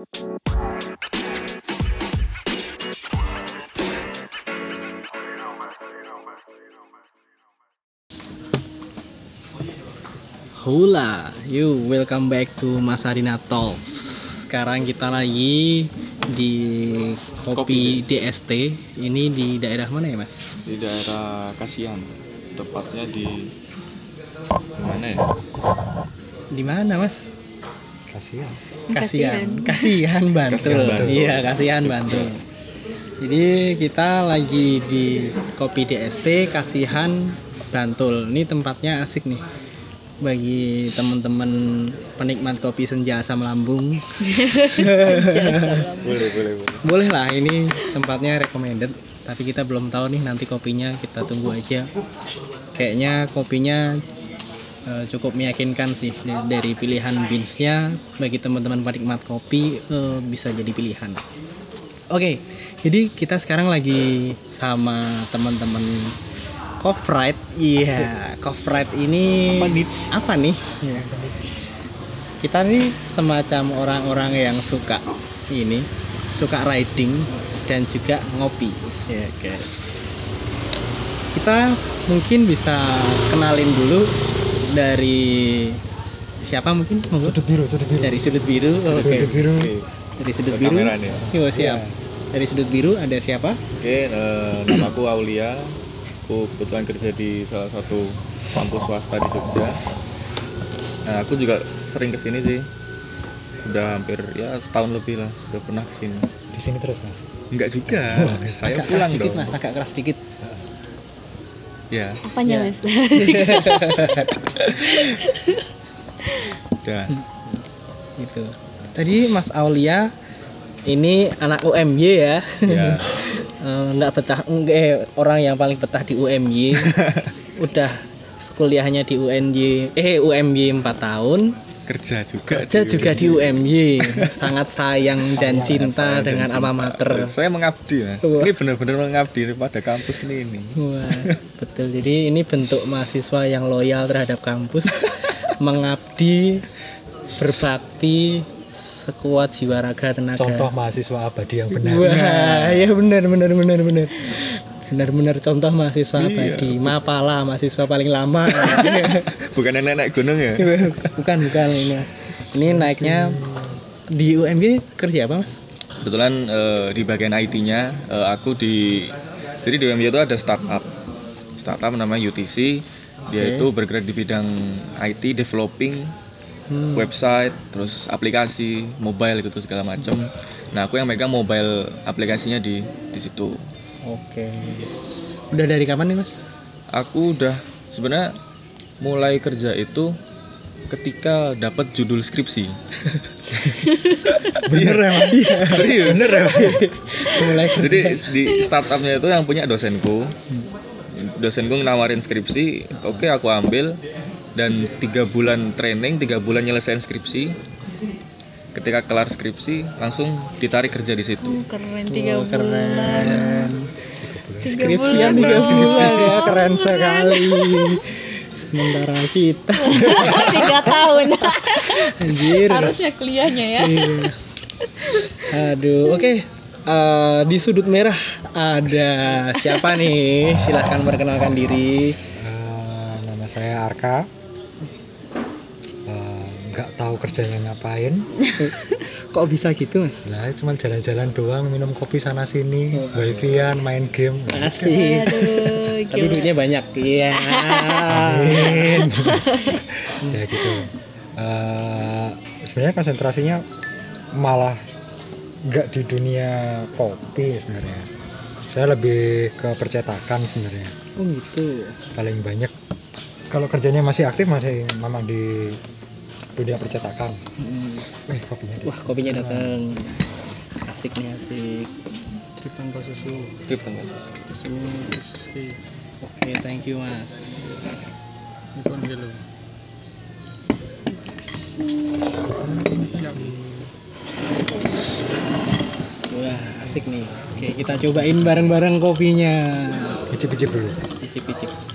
Hula, you welcome back to Masarina Talks. Sekarang kita lagi di kopi DST. Ini di daerah mana ya, Mas? di daerah Kasihan tepatnya di mana ya Di mana, Mas? Kasihan Kasihan, Kasihan Bantul. Iya, Kasihan. Bantul. Jadi kita lagi di Kopi DST Kasihan Bantul. Ini tempatnya asik nih. Bagi teman-teman penikmat kopi senja asam lambung. boleh boleh boleh Boleh lah, ini tempatnya recommended. Tapi kita belum tahu nih nanti kopinya, kita tunggu aja. Kayaknya kopinya eh, cukup meyakinkan sih dari, pilihan beansnya bagi teman-teman penikmat kopi eh, bisa jadi pilihan. Oke, jadi kita sekarang lagi sama teman-teman Copyright. Iya, Copyright ini Apa apa nih? Iya. Kita nih semacam orang-orang yang suka ini, suka riding dan juga ngopi. Ya, guys. Kita mungkin bisa kenalin dulu dari siapa mungkin? Monggo. sudut biru sudut biru Dari sudut biru. Oke. sudut biru Dari sudut biru. kamera nih ya. Yo, siap. Dari sudut biru ada siapa? oke eh, namaku Aulia aku kebetulan kerja di salah satu kampus swasta di Jogja nah aku juga sering ke sini sih udah hampir ya setahun lebih lah udah pernah ke sini di sini terus mas enggak juga saya agak pulang keras dikit, dong Mas, agak keras dikit. Ya Apanya Ya. mas? udah Gitu. Tadi Mas Aulia ini anak UMY ya. ya Eh, nggak betah eh, orang yang paling betah di UMY udah kuliahnya di UNY eh UMY 4 tahun kerja juga kerja juga di UMY sangat sayang dan cinta Sayang dengan alma mater. Saya mengabdi mas. Wah. ini benar-benar mengabdi pada kampus ini ini. Wah, betul. Jadi ini bentuk mahasiswa yang loyal terhadap kampus mengabdi berbakti sekuat jiwa raga tenaga. Contoh mahasiswa abadi yang benar. Wah, ya benar benar benar benar. Benar-benar contoh mahasiswa Iya. abadi. Mapala mahasiswa paling lama. bukan nenek gunung ya bukan bukan ini. Ini naiknya di UMG kerja apa, Mas? kebetulan eh, di bagian IT-nya eh, aku di jadi di UMY itu ada startup startup namanya UTC dia itu bergerak di bidang IT developing Hmm. website terus aplikasi mobile gitu segala macam nah aku yang megang mobile aplikasinya di di situ Oke. Udah dari kapan nih, Mas? aku udah sebenarnya mulai kerja itu ketika dapat judul skripsi bener ya serius bener ya? Mulai jadi di startupnya itu yang punya dosenku dosenku nawarin skripsi oke aku ambil dan tiga bulan training tiga bulan nyelesain skripsi ketika kelar skripsi langsung ditarik kerja di situ Oh, keren tiga Oh, bulan. keren. Tiga Skripsian bulan tiga doang. bulan ya, keren sekali. Sementara kita Tiga tahun. anjir. Harusnya kuliahnya ya. Iya. Aduh, oke. Eh, di sudut merah ada siapa nih? Silahkan perkenalkan diri. Eh, nama saya Arka nggak tahu kerjanya ngapain Kok bisa gitu, Mas? lah cuma jalan-jalan doang minum kopi sana sini wifi-an main game Asik. Aduh, Tapi duitnya banyak. Iya. Amin. ya gitu Eh, sebenarnya konsentrasinya malah nggak di dunia kopi sebenarnya saya lebih ke percetakan sebenarnya Oh gitu. paling banyak kalau kerjanya masih aktif masih memang di dunia percetakan Mm. eh kopinya Wah, kopinya datang. Asik nih, asik. trip tanpa susu trip tengah Susu, Oke, thank you, Mas. Wah, asik nih. Oke, kita cobain bareng-bareng kopinya. icip-icip dulu Icip-icip.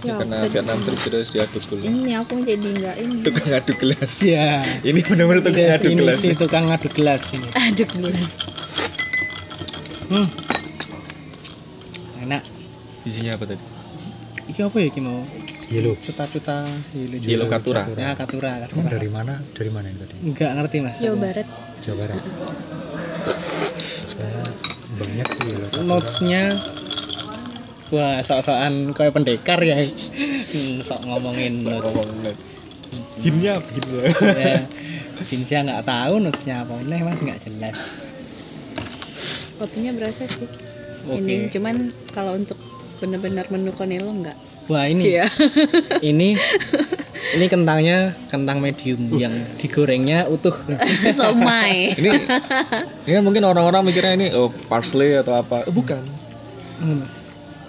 Ya, karena tadi- Vietnam trip terus diaduk dulu Ini aku jadi nggak ini. tukang aduk gelas ya ini benar-benar tukang aduk gelas definisi tukang aduk gelas ini Aduk gelas. hmm. enak isinya apa tadi iki apa ya iki mau Yellow. cuta-cuta yellow Yellow Katura. ya katura, katura. dari mana? Dari mana ini tadi? enggak ngerti mas Jawa Barat. Jawa Barat. Banyak sih Yellow Katura. notesnya wah sok-sokan kayak pendekar ya. Hmm, sok ngomongin notes Hinnya apa gitu ya Vinca nggak tahu notesnya apa ini mas nggak jelas. Kopinya berasa sih. Oke. Ini cuman kalau untuk benar-benar menu konelo enggak. wah ini. Cia. ini ini kentangnya kentang medium yang digorengnya utuh. Somai. ini ini kan mungkin orang-orang mikirnya ini oh parsley atau apa. Eh, bukan. Hmm,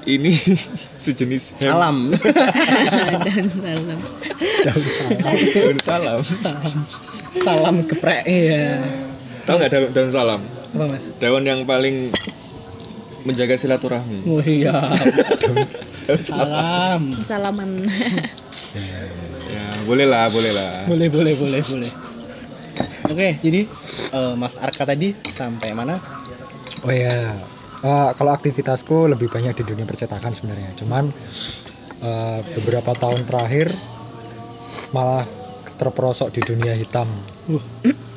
ini sejenis ham. salam. Dan salam. Daun salam. daun salam. Salam. Salam geprek ya tahu nggak daun, daun salam? Apa mas? Daun yang paling menjaga silaturahmi. Oh iya. Daun salam. salam. Salaman. ya boleh lah boleh lah. Boleh boleh boleh boleh. Oke jadi eh, mas Arka tadi sampai mana? Oh ya, Eh, kalau aktivitasku lebih banyak di dunia percetakan sebenarnya. Cuman eh, beberapa tahun terakhir malah terperosok di dunia hitam. uh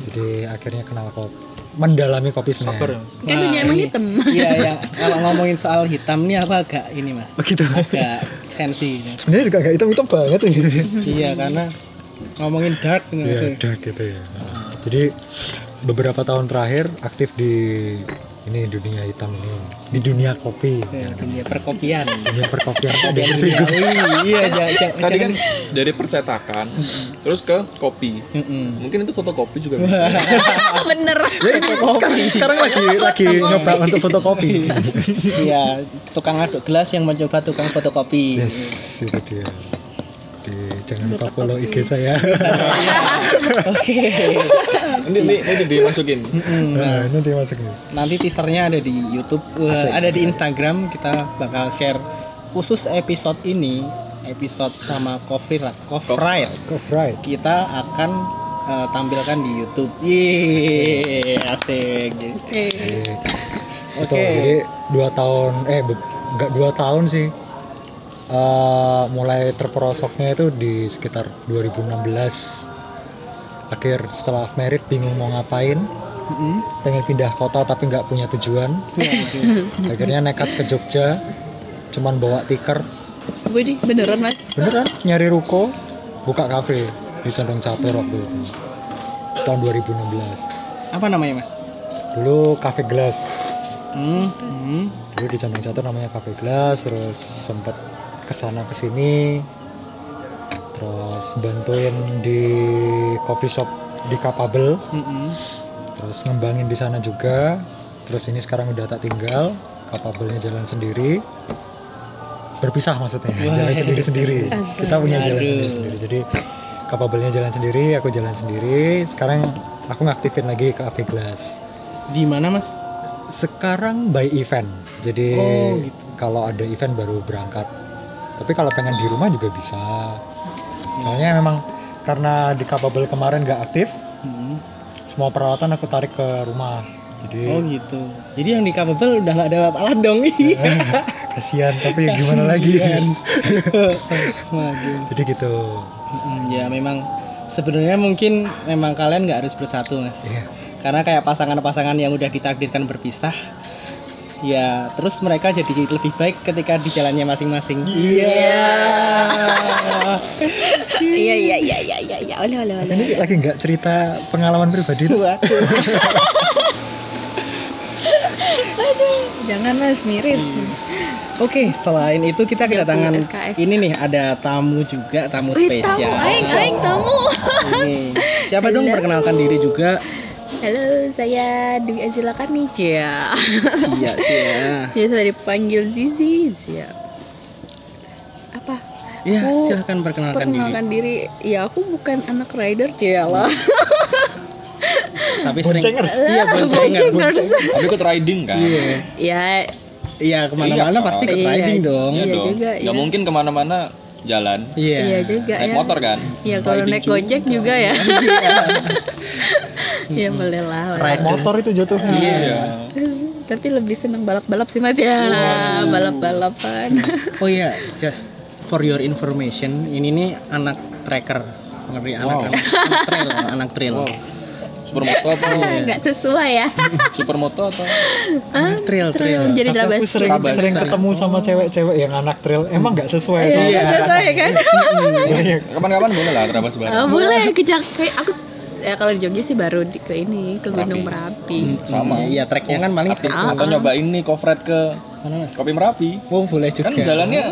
Jadi akhirnya kenal kopi, mendalami kopi sebenarnya. Kan dunia emang ini- hitam. Iya, yang kalau ngomongin soal hitam nih apa agak ini mas? Begitu. Agak sensi. Sebenarnya juga gak hitam-hitam banget ini. iya, karena ngomongin dark. Iya, dark gitu ya. Jadi beberapa tahun terakhir aktif di ini dunia hitam ini, di dunia kopi. Ya, dunia perkopian. Dunia perkopian ada yang Iya, jangan tadi kan dari percetakan terus ke kopi Mm-mm. mungkin itu fotokopi juga. Bener. Ya, ini sekarang, sekarang lagi lagi nyoba untuk fotokopi. Iya, tukang aduk gelas yang mencoba tukang fotokopi. Yes, itu dia. Jangan lupa follow IG saya. Oke. ini, ini, ini dimasukin. Nah, nanti masukin. Nanti teasernya ada di YouTube, Wah, Asik, ada di Instagram. Kita bakal share khusus episode ini, episode sama Coffee Ra- Coffee Ride. Coffee right. Kita akan eh, tampilkan di YouTube. Yeay, asik. Eh, Itu Oke. jadi dua tahun eh be- nggak dua tahun sih. Eh, mulai terperosoknya itu di sekitar 2016 akhir setelah merit bingung mau ngapain pengen pindah kota tapi nggak punya tujuan Waduh. akhirnya nekat ke Jogja cuman bawa tiker Widih, beneran mas? beneran nyari ruko buka kafe di Condong Catur waktu itu tahun 2016 Apa namanya mas? dulu kafe gelas Hmm. hmm. dulu di Condong Catur namanya kafe gelas terus sempet ke sana ke sini terus bantuin di coffee shop di Capable Mm-mm. terus ngembangin di sana juga terus ini sekarang udah tak tinggal Capable-nya jalan sendiri berpisah maksudnya Wah. jalan sendiri sendiri kita punya jalan Aduh. sendiri sendiri jadi Capable-nya jalan sendiri aku jalan sendiri sekarang aku ngaktifin lagi Cafe Glass Di mana mas? sekarang by event jadi Oh, gitu. kalau ada event baru berangkat tapi kalau pengen di rumah juga bisa soalnya memang karena di Capable kemarin nggak aktif Hmm. semua peralatan aku tarik ke rumah jadi Oh gitu. Jadi yang di capable udah nggak ada alat dong. kasihan tapi ya gimana lagi jadi gitu Ya memang sebenarnya mungkin memang kalian nggak harus bersatu mas. Iya. Karena kayak pasangan-pasangan yang udah ditakdirkan berpisah, ya terus mereka jadi lebih baik ketika di jalannya masing-masing. Iya. Iya iya iya iya iya iya. Oleh oleh oleh. ini lagi nggak cerita pengalaman pribadi tuh Waduh. Jangan mas miris. Oke, selain itu kita kedatangan 30 SKS. ini nih ada tamu juga, tamu Wih, tamu, spesial. aing aing tamu. Ini. Siapa dong Halo. perkenalkan diri juga? Halo, saya Dwi Azila Karni, Cia. Iya, iya. Biasa dipanggil Zizi, Cia. Apa? Ya, Aku silahkan perkenalkan, Perkenalkan diri. Ya, aku bukan anak rider, Cia lah. diri. Tapi sering. Boncengers. Iya, boncengers. Boncengers. tapi ikut riding kan Iya. ya, Iya, ke mana-mana Iya, pasti ikut Iya. riding dong. Iya Iya dong juga, nggak iya. mungkin ke mana-mana jalan. Iya. Iya juga Naik ya. motor kan? Iya kalau naik gojek juga ya. Iya boleh lah. Rider. motor itu jatuh Iya. Tapi lebih seneng balap-balap sih mas ya. Balap-balapan. Oh iya, just for your information, ini nih anak tracker. Ngeri anak Wow. anak, anak trail, anak trail. Supermoto apa? Nggak sesuai ya. Supermoto atau? Anak trail, trail. Jadi aku drabas. sering Trabas. sering ketemu sama cewek-cewek yang anak trail emang nggak sesuai Iya, sama nggak sesuai kan? Banyak. Kapan-kapan boleh lah terabas bareng. Oh, boleh kejak kayak aku ya kalau di Jogja sih baru di, ke ini ke Gunung Merapi. Sama. Iya, treknya kan paling situ. atau nyobain nih kofret ke Mana? Kopi Merapi. Oh, boleh juga. Kan jalannya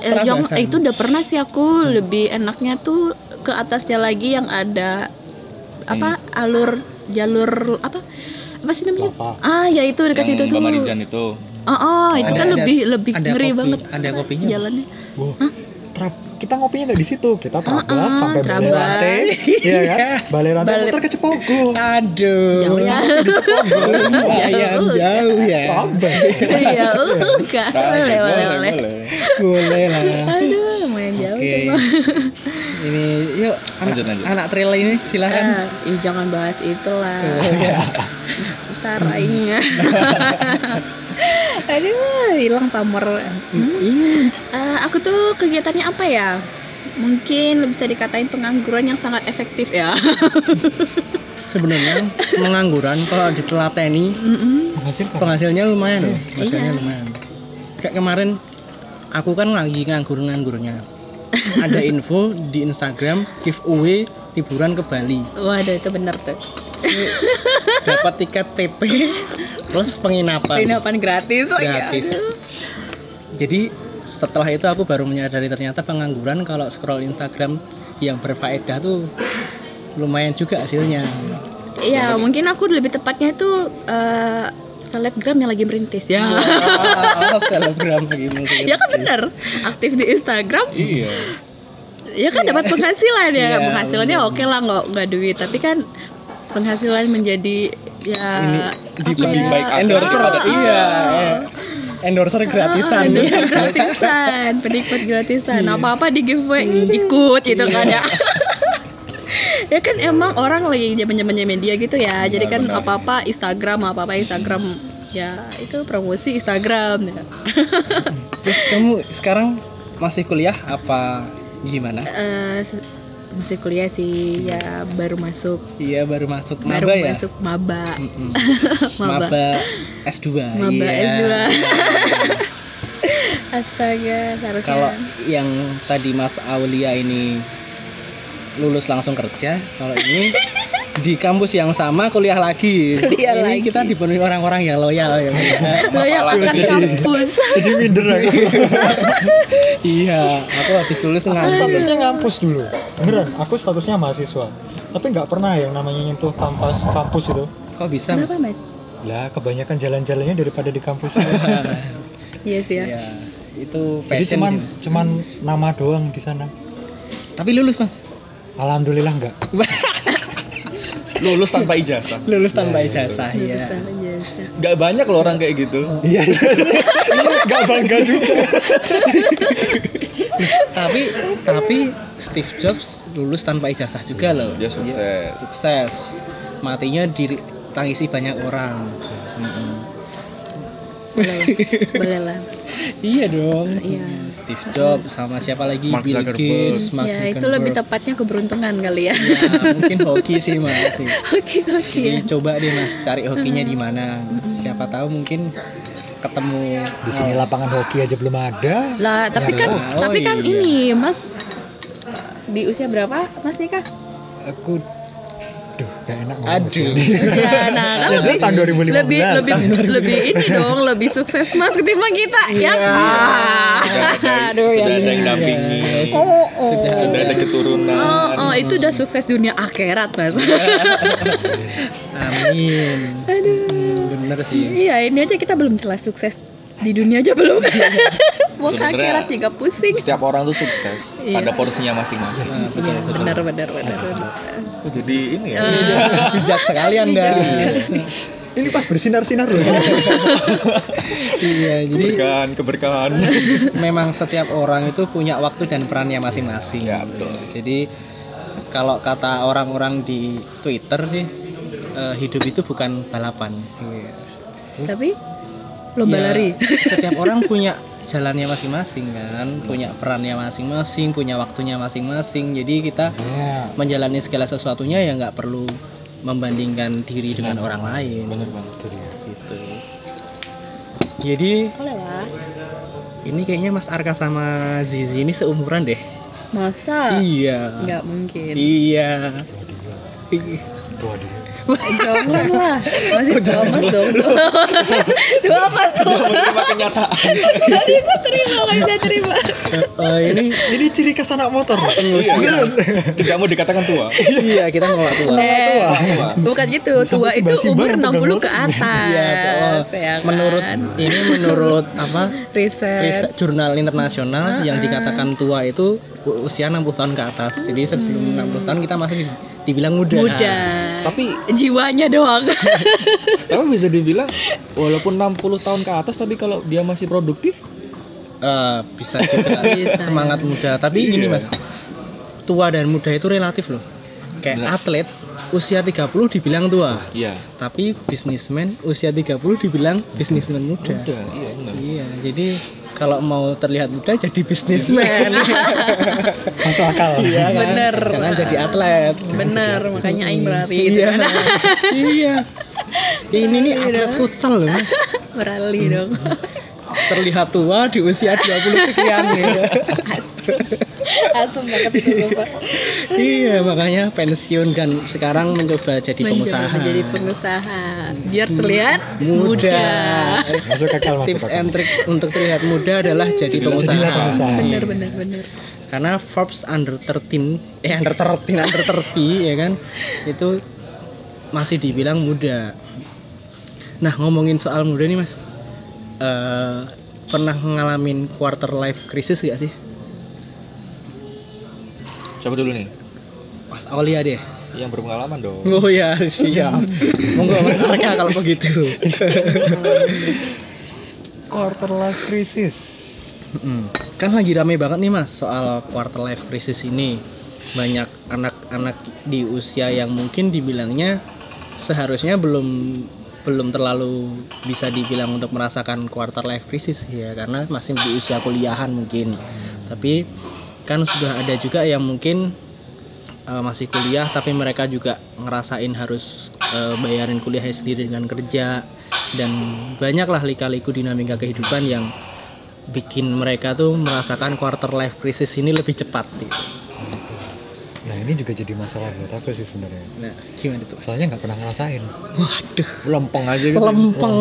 Eh, Jong, eh, itu udah pernah sih aku lebih enaknya tuh ke atasnya lagi yang ada apa alur jalur apa apa sih namanya? Ah ya itu dekat situ yang tuh. Mbak Marijan itu. Oh, oh, itu Ada- kan ada- lebih lebih ada ngeri kopi- banget ada kopinya. jalannya. Wah, trap kita ngopinya nggak di situ kita trabas Ah, ah, sampai balai rantai iya kan balai rantai Balai- muter ke Cepogo Aduh. Jauh ya. Lumayan jauh ya. trabas Iya, uh, enggak. Boleh, boleh, boleh. Boleh lah. Aduh, lumayan jauh Bang. Ini yuk anak, Lanjut, lanjut. anak trail ini silakan. Ah, ih, jangan bahas itulah. Ntar aing. Aduh, hilang pamor. Hmm? Eh, aku tuh kegiatannya apa ya? Mungkin bisa dikatain pengangguran yang sangat efektif ya. Sebenarnya pengangguran kalau ditelateni Mm-mm. menghasilkan penghasilnya lumayan loh. Penghasilnya Iya. lumayan. Kayak kemarin aku kan lagi nganggur-nganggurnya. Ada info di Instagram giveaway liburan ke Bali. Waduh, itu bener tuh. Dapat tiket TP plus penginapan. Penginapan gratis gratis. aduh. Jadi setelah itu aku baru menyadari ternyata pengangguran kalau scroll Instagram yang berfaedah tuh lumayan juga hasilnya. Iya, mungkin aku lebih tepatnya itu eh, selebgram yang lagi merintis ya. Wah, selebgram lagi mungkin. ya kan bener, aktif di Instagram Iya. Ya kan dapat penghasilan ya. Iya, penghasilannya oke lah nggak nggak duit. Tapi kan penghasilan menjadi ya Di apa ya, baik endorser. daripada iya. eh, Endorser gratisan. Ah, endorser gratisan penikmat gratisan. Iya. apa apa di giveaway ikut gitu kan ya. Ya kan emang orang lagi zaman zamannya media gitu ya. Jadi kan benar. apa apa Instagram apa apa Instagram. Ya itu promosi Instagram. Ya. Terus kamu sekarang masih kuliah apa gimana? Eh, se- masih kuliah sih ya baru masuk Iya baru masuk baru maba ya. masuk maba. Maba. maba S2. Maba iya. S2. Astaga, seharusnya. Kalau yang tadi Mas Aulia ini lulus langsung kerja, kalau ini di kampus yang sama kuliah lagi. Kuliah ini lagi. kita dipenuhi orang-orang yang loyal ya. loyal akan kampus. jadi minder aku iya, aku habis lulus aku nganggur. statusnya ngampus dulu beneran aku statusnya mahasiswa tapi nggak pernah yang namanya nyentuh kampus kampus itu Kok bisa? Kenapa, Mas? Lah kebanyakan jalan-jalannya daripada di kampus Iya sih ya. Iya, itu jadi passion. cuman gitu. cuman nama doang di sana Tapi lulus Mas. alhamdulillah enggak Lulus tanpa ijazah. Lulus tanpa ijazah, Lulus iya. tanpa jasa. Gak banyak loh orang kayak gitu. iya nggak bangga juga tapi tapi Steve Jobs lulus tanpa ijazah juga loh. Dia sukses. Sukses. Matinya ditangisi banyak orang. Boleh lah. Iya dong. Iya. Steve Jobs sama siapa lagi Mark Bill Zuckerberg. Gates, Mark Ya itu Zuckerberg. lebih tepatnya keberuntungan kali ya. Ya, mungkin hoki sih mas. Oke oke ya. Coba deh mas cari hokinya di mana. Siapa tahu mungkin ketemu. di sini lapangan hoki aja belum ada Lah tapi Ya, kan oh tapi kan iya. ini Mas di usia berapa Mas nikah? Aku Duh, gak enak ngomong aduh. Ya, nah kan Ya, lebih tahun 2015. lebih lebih lebih ini dong, lebih sukses Mas ketimbang kita ya. Iya. Ah. Sudah Aduh ya. sudah ada yang dampingi. Iya, Oh, oh. Sudah ada keturunan. Oh, oh, itu udah sukses dunia akhirat, Mas. Amin. Aduh. Bener sih. Iya, ini aja kita belum jelas sukses di dunia aja belum. Sebenarnya- akhirat juga pusing. Setiap orang tuh sukses. Iya. Ada porsinya masing-masing. Iya, benar benar benar benar. Jadi ini ya. Eh, Bijak sekali anda. bijak sekali. ini pas bersinar-sinar loh iya jadi keberkahan keberkahan memang setiap orang itu punya waktu dan perannya masing-masing. Ya, betul. Jadi kalau kata orang-orang di Twitter sih eh, hidup itu bukan balapan. Iya. Tapi lomba Ya, lari. Setiap orang punya jalannya masing-masing kan, punya perannya masing-masing, punya waktunya masing-masing. Jadi kita ya menjalani segala sesuatunya ya nggak perlu membandingkan diri dengan orang lain. bener banget itu dia Gitu. Jadi Boleh lah. ini kayaknya Mas Arka sama Zizi ini seumuran deh. Masa? Iya. Nggak mungkin. Iya. tua dia tua dia Jangan lah. Masih dua mas dong. dua mas dong. menerima kenyataan Tadi saya terima, nggak bisa terima. eh, ini ini ciri khas anak motor iya tidak mau dikatakan tua iya kita nggak tua. Eh, tua bukan gitu. Tua itu umur yang 60 ke atas. Iya, oh, ya kan? menurut ini menurut apa riset. riset jurnal internasional yang dikatakan tua itu usia 60 tahun ke atas. Jadi sebelum 60 tahun kita masih di- dibilang muda. muda. tapi jiwanya doang. tapi bisa dibilang walaupun 60 tahun ke atas tapi kalau dia masih produktif Eh, bisa juga Bisa, semangat muda. Tapi gini Iya. Mas, tua dan muda itu relatif loh. Kayak Benar. atlet usia 30 dibilang tua, iya tapi bisnismen usia 30 dibilang bisnismen muda. udah iya benar Iya, jadi kalau mau terlihat muda jadi bisnismen. masuk akal Iya kan? Bener. Jangan jadi atlet. Bener, makanya aing berlari gitu Iya. kan. iya. Ini nih atlet futsal loh, Mas. Berlari dong. Terlihat tua di usia 20 sekian ya. Asem banget Bapak. iya, makanya pensiun kan sekarang mencoba jadi Mencoba pengusaha. Menjadi pengusaha. Biar terlihat muda. muda. masuk akal masuk Tips and trick untuk terlihat muda adalah jadi Jadilah pengusaha. pengusaha. Bener bener bener. Karena Forbes under 13 eh under 13 under 30 ya kan itu masih dibilang muda. Nah, ngomongin soal muda nih, Mas. Eh, pernah ngalamin quarter life crisis gak sih? Siapa dulu nih Mas Aulia deh. yang berpengalaman dong Oh ya, siap. Monggo Mas Arka kalau begitu. quarter life crisis Mm. Kan lagi rame banget nih Mas soal quarter life crisis ini. Banyak anak-anak di usia yang mungkin dibilangnya seharusnya belum belum terlalu bisa dibilang untuk merasakan quarter life crisis ya karena masih di usia kuliahan mungkin. Tapi kan sudah ada juga yang mungkin eh, masih kuliah tapi mereka juga ngerasain harus eh, bayarin kuliahnya sendiri dengan kerja dan banyaklah lika-liku dinamika kehidupan yang bikin mereka tuh merasakan quarter life crisis ini lebih cepat gitu. nah ini juga jadi masalah buat aku sih sebenarnya Nah, gimana tuh? soalnya nggak pernah ngerasain Waduh, lempeng aja gitu lempeng.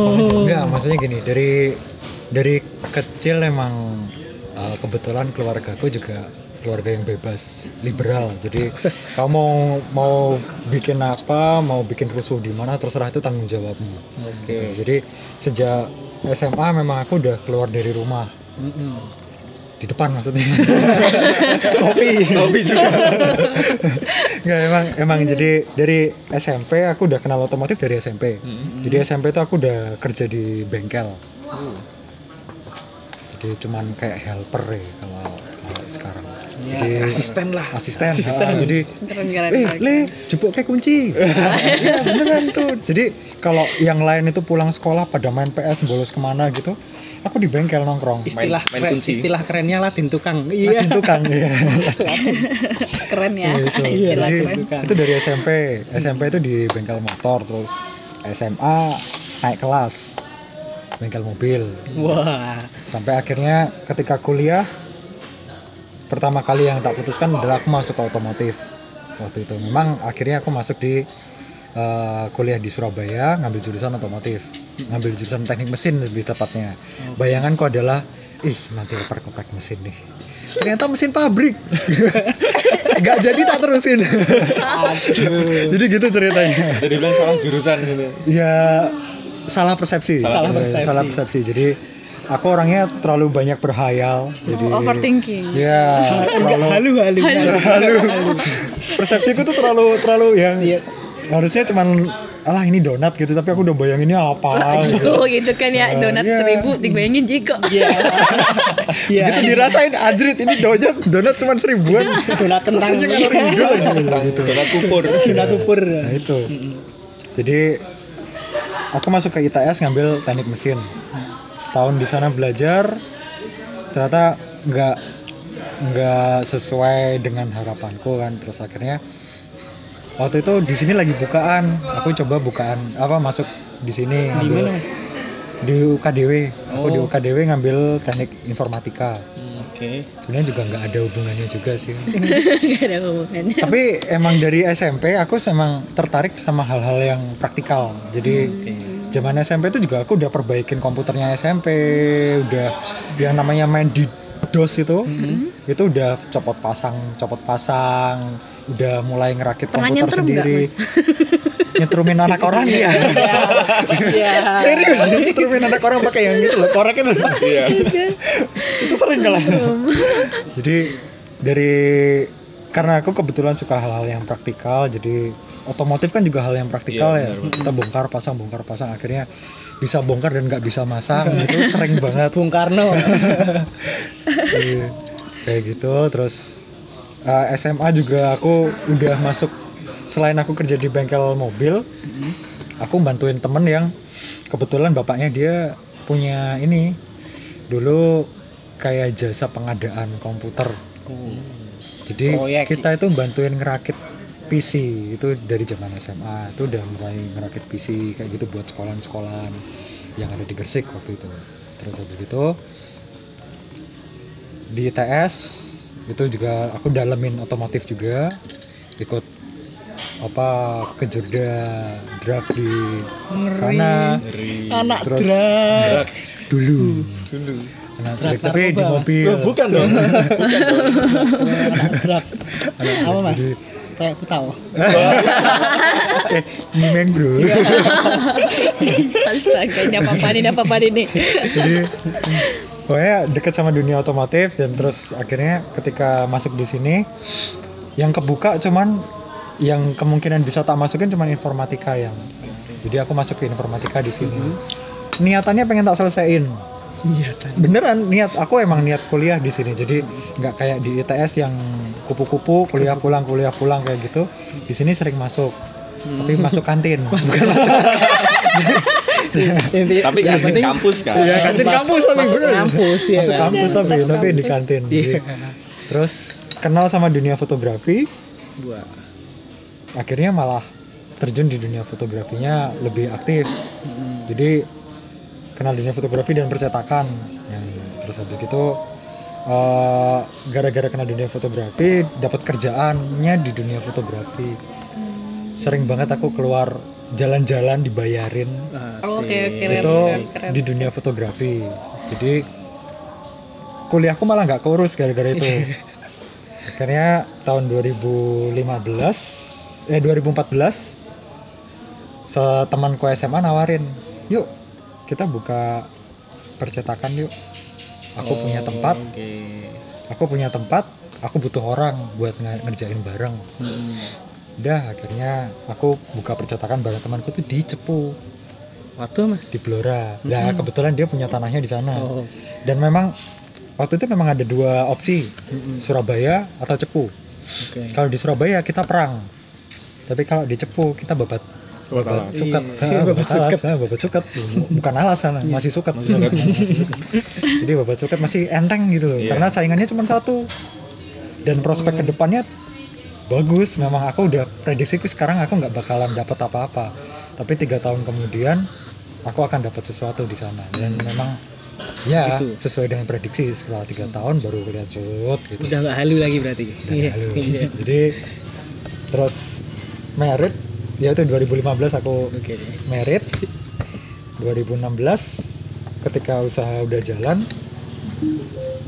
Enggak, maksudnya gini, dari dari kecil emang uh, kebetulan keluargaku juga keluarga yang bebas, liberal. Jadi kamu mau mau bikin apa, mau bikin rusuh di mana terserah itu tanggung jawabmu. Oke. Jadi sejak SMA memang aku udah keluar dari rumah Mm-mm. di depan maksudnya. Kopi. Hobi juga Enggak emang emang jadi dari SMP aku udah kenal otomotif dari SMP. Jadi SMP tuh aku udah kerja di bengkel. Jadi cuman kayak helper ya kalau, kalau sekarang. jadi asisten lah asisten. Ah, jadi Keren keren. eh le jebuk kayak kunci. Iya beneran tuh. Jadi kalau yang lain itu pulang sekolah pada main PS bolos ke mana gitu, aku di bengkel nongkrong. Istilah main keren- kunci. istilah kerennya Latin tukang. Iya. Iya. tukang ya. Keren ya. Gitu. Istilah Jadi, keren. itu dari SMP SMP itu di bengkel motor terus SMA naik kelas bengkel mobil. Wah. sampai akhirnya ketika kuliah pertama kali yang tak putuskan adalah aku masuk ke otomotif. Waktu itu memang akhirnya aku masuk di eh, kuliah di Surabaya ngambil jurusan otomotif. Ngambil jurusan teknik mesin lebih tepatnya. Bayanganku adalah ih nanti oper-oper mesin nih. Ternyata mesin pabrik. Nggak jadi tak terusin. Jadi gitu ceritanya. Jadi bilang salah jurusan gitu. Ya salah persepsi Salah persepsi. salah persepsi jadi aku orangnya terlalu banyak berhayal jadi Oh, overthinking. ya terlalu Halu halu. halu. persepsiku tuh terlalu terlalu yang Iya. harusnya cuman alah ini donat gitu tapi aku udah bayanginnya apa gitu. Oh gitu kan ya Ah, donat iya. seribu dibayangin Jiko. Iya. Iya. Gitu dirasain anjrit ini donat donat cuman seribuan. Donat kentang. Rasanya aja gitu. Donat kupur. Donat kupur. Nah itu. Jadi aku masuk ke ITS ngambil teknik mesin. Setahun di sana belajar, ternyata nggak nggak sesuai dengan harapanku kan. Terus akhirnya waktu itu di sini lagi bukaan. Aku coba bukaan apa masuk di sini Di ngambil di UKDW. Aku di Oh. UKDW ngambil teknik informatika. Hmm, Oke. Sebenarnya juga nggak ada hubungannya juga sih. Gak ada hubungannya. Tapi emang dari SMP aku emang tertarik sama hal-hal yang praktikal. Jadi Oke. zaman SMP itu juga aku udah perbaikin komputernya SMP, udah yang namanya main di DOS itu, itu udah copot pasang, copot pasang, udah mulai ngerakit Pernah komputer nggak, sendiri. Nyetrumin anak orang ya. Iya. Serius, nyetrumin anak orang pakai yang gitu loh, korek itu. Iya. itu sering kalah. jadi dari karena aku kebetulan suka hal-hal yang praktikal, jadi otomotif kan juga hal yang praktikal Iya, ya. Kita bongkar pasang, bongkar pasang, akhirnya bisa bongkar dan nggak bisa masang itu sering banget. Bung Karno. Iya, kayak gitu. Terus eh, SMA juga aku udah masuk selain aku kerja di bengkel mobil, aku bantuin temen yang kebetulan bapaknya dia punya ini dulu kayak jasa pengadaan komputer. Jadi Proyek. kita itu bantuin ngerakit PC itu dari zaman SMA itu udah mulai ngerakit PC kayak gitu buat sekolahan-sekolahan yang ada di Gresik waktu itu. Terus habis itu di ITS itu juga aku dalemin otomotif juga ikut apa ke Jogja drag di sana Anak Terus- drag. dulu Dulu. Anak Drag drag, tapi di mobil Oh, bukan dong. Anak drag. Apa mas? Kayak aku tahu. eh nyimeng bro Astaga, ini apa-apa nih, ini apa-apa nih. jadi pokoknya dekat sama dunia otomotif dan terus akhirnya ketika masuk di sini yang kebuka cuman yang kemungkinan bisa tak masukin cuman informatika yang. Jadi aku masuk ke informatika di sini. Niatannya pengen tak selesaiin. Iya. kan. beneran niat. Aku emang niat kuliah di sini. Jadi nggak kayak di ITS yang kupu-kupu kuliah pulang kuliah pulang kayak gitu. Di sini sering masuk. Tapi masuk kantin. Bukan Inti- Tapi yang kantin penting- kampus kan. Iya, kantin Mas- kampus tapi masuk bener. kampus ya masuk kan? kampus tapi Masuk tapi di kantin. Iya. Jadi, terus kenal sama dunia fotografi. Wah. Akhirnya malah terjun di dunia fotografinya lebih aktif. Mm-mm. jadi kenal dunia fotografi dan percetakan. Ya, terus habis gitu eh, gara-gara kenal dunia fotografi dapat kerjaannya di dunia fotografi. Sering banget aku keluar jalan-jalan dibayarin. Oke, keren, itu keren, keren. di dunia fotografi. Jadi kuliahku malah nggak keurus gara-gara itu. Akhirnya tahun 2015 eh 2014 temanku SMA nawarin yuk kita buka percetakan yuk aku punya tempat Oke. aku punya tempat aku butuh orang buat nge- ngerjain bareng Mm-mm. udah akhirnya aku buka percetakan bareng temanku tuh di Cepu Waduh mas. di Blora. Nah, kebetulan dia punya tanahnya di sana. Oh. Dan memang waktu itu memang ada dua opsi, Mm-mm. Surabaya atau Cepu. Oke. Kalau di Surabaya kita perang. Tapi kalau di Cepu kita babat babat suket. Iya, Ah, babat babat alas, ah, babat suket. Bukan alasan, masih suket. Masih suket. Jadi babat suket masih enteng gitu loh. Iya. Karena saingannya cuma satu. Dan prospek ke depannya bagus. Memang aku udah prediksiku sekarang aku nggak bakalan dapat apa-apa. Tapi tiga tahun kemudian aku akan dapat sesuatu di sana. Dan memang ya Gitu. sesuai dengan prediksi setelah tiga tahun baru lihat cut gitu. Udah nggak halu lagi berarti. Udah Iya. halu. Iya. Jadi terus merit ya itu 2015 aku Oke. merit 2016 ketika usaha udah jalan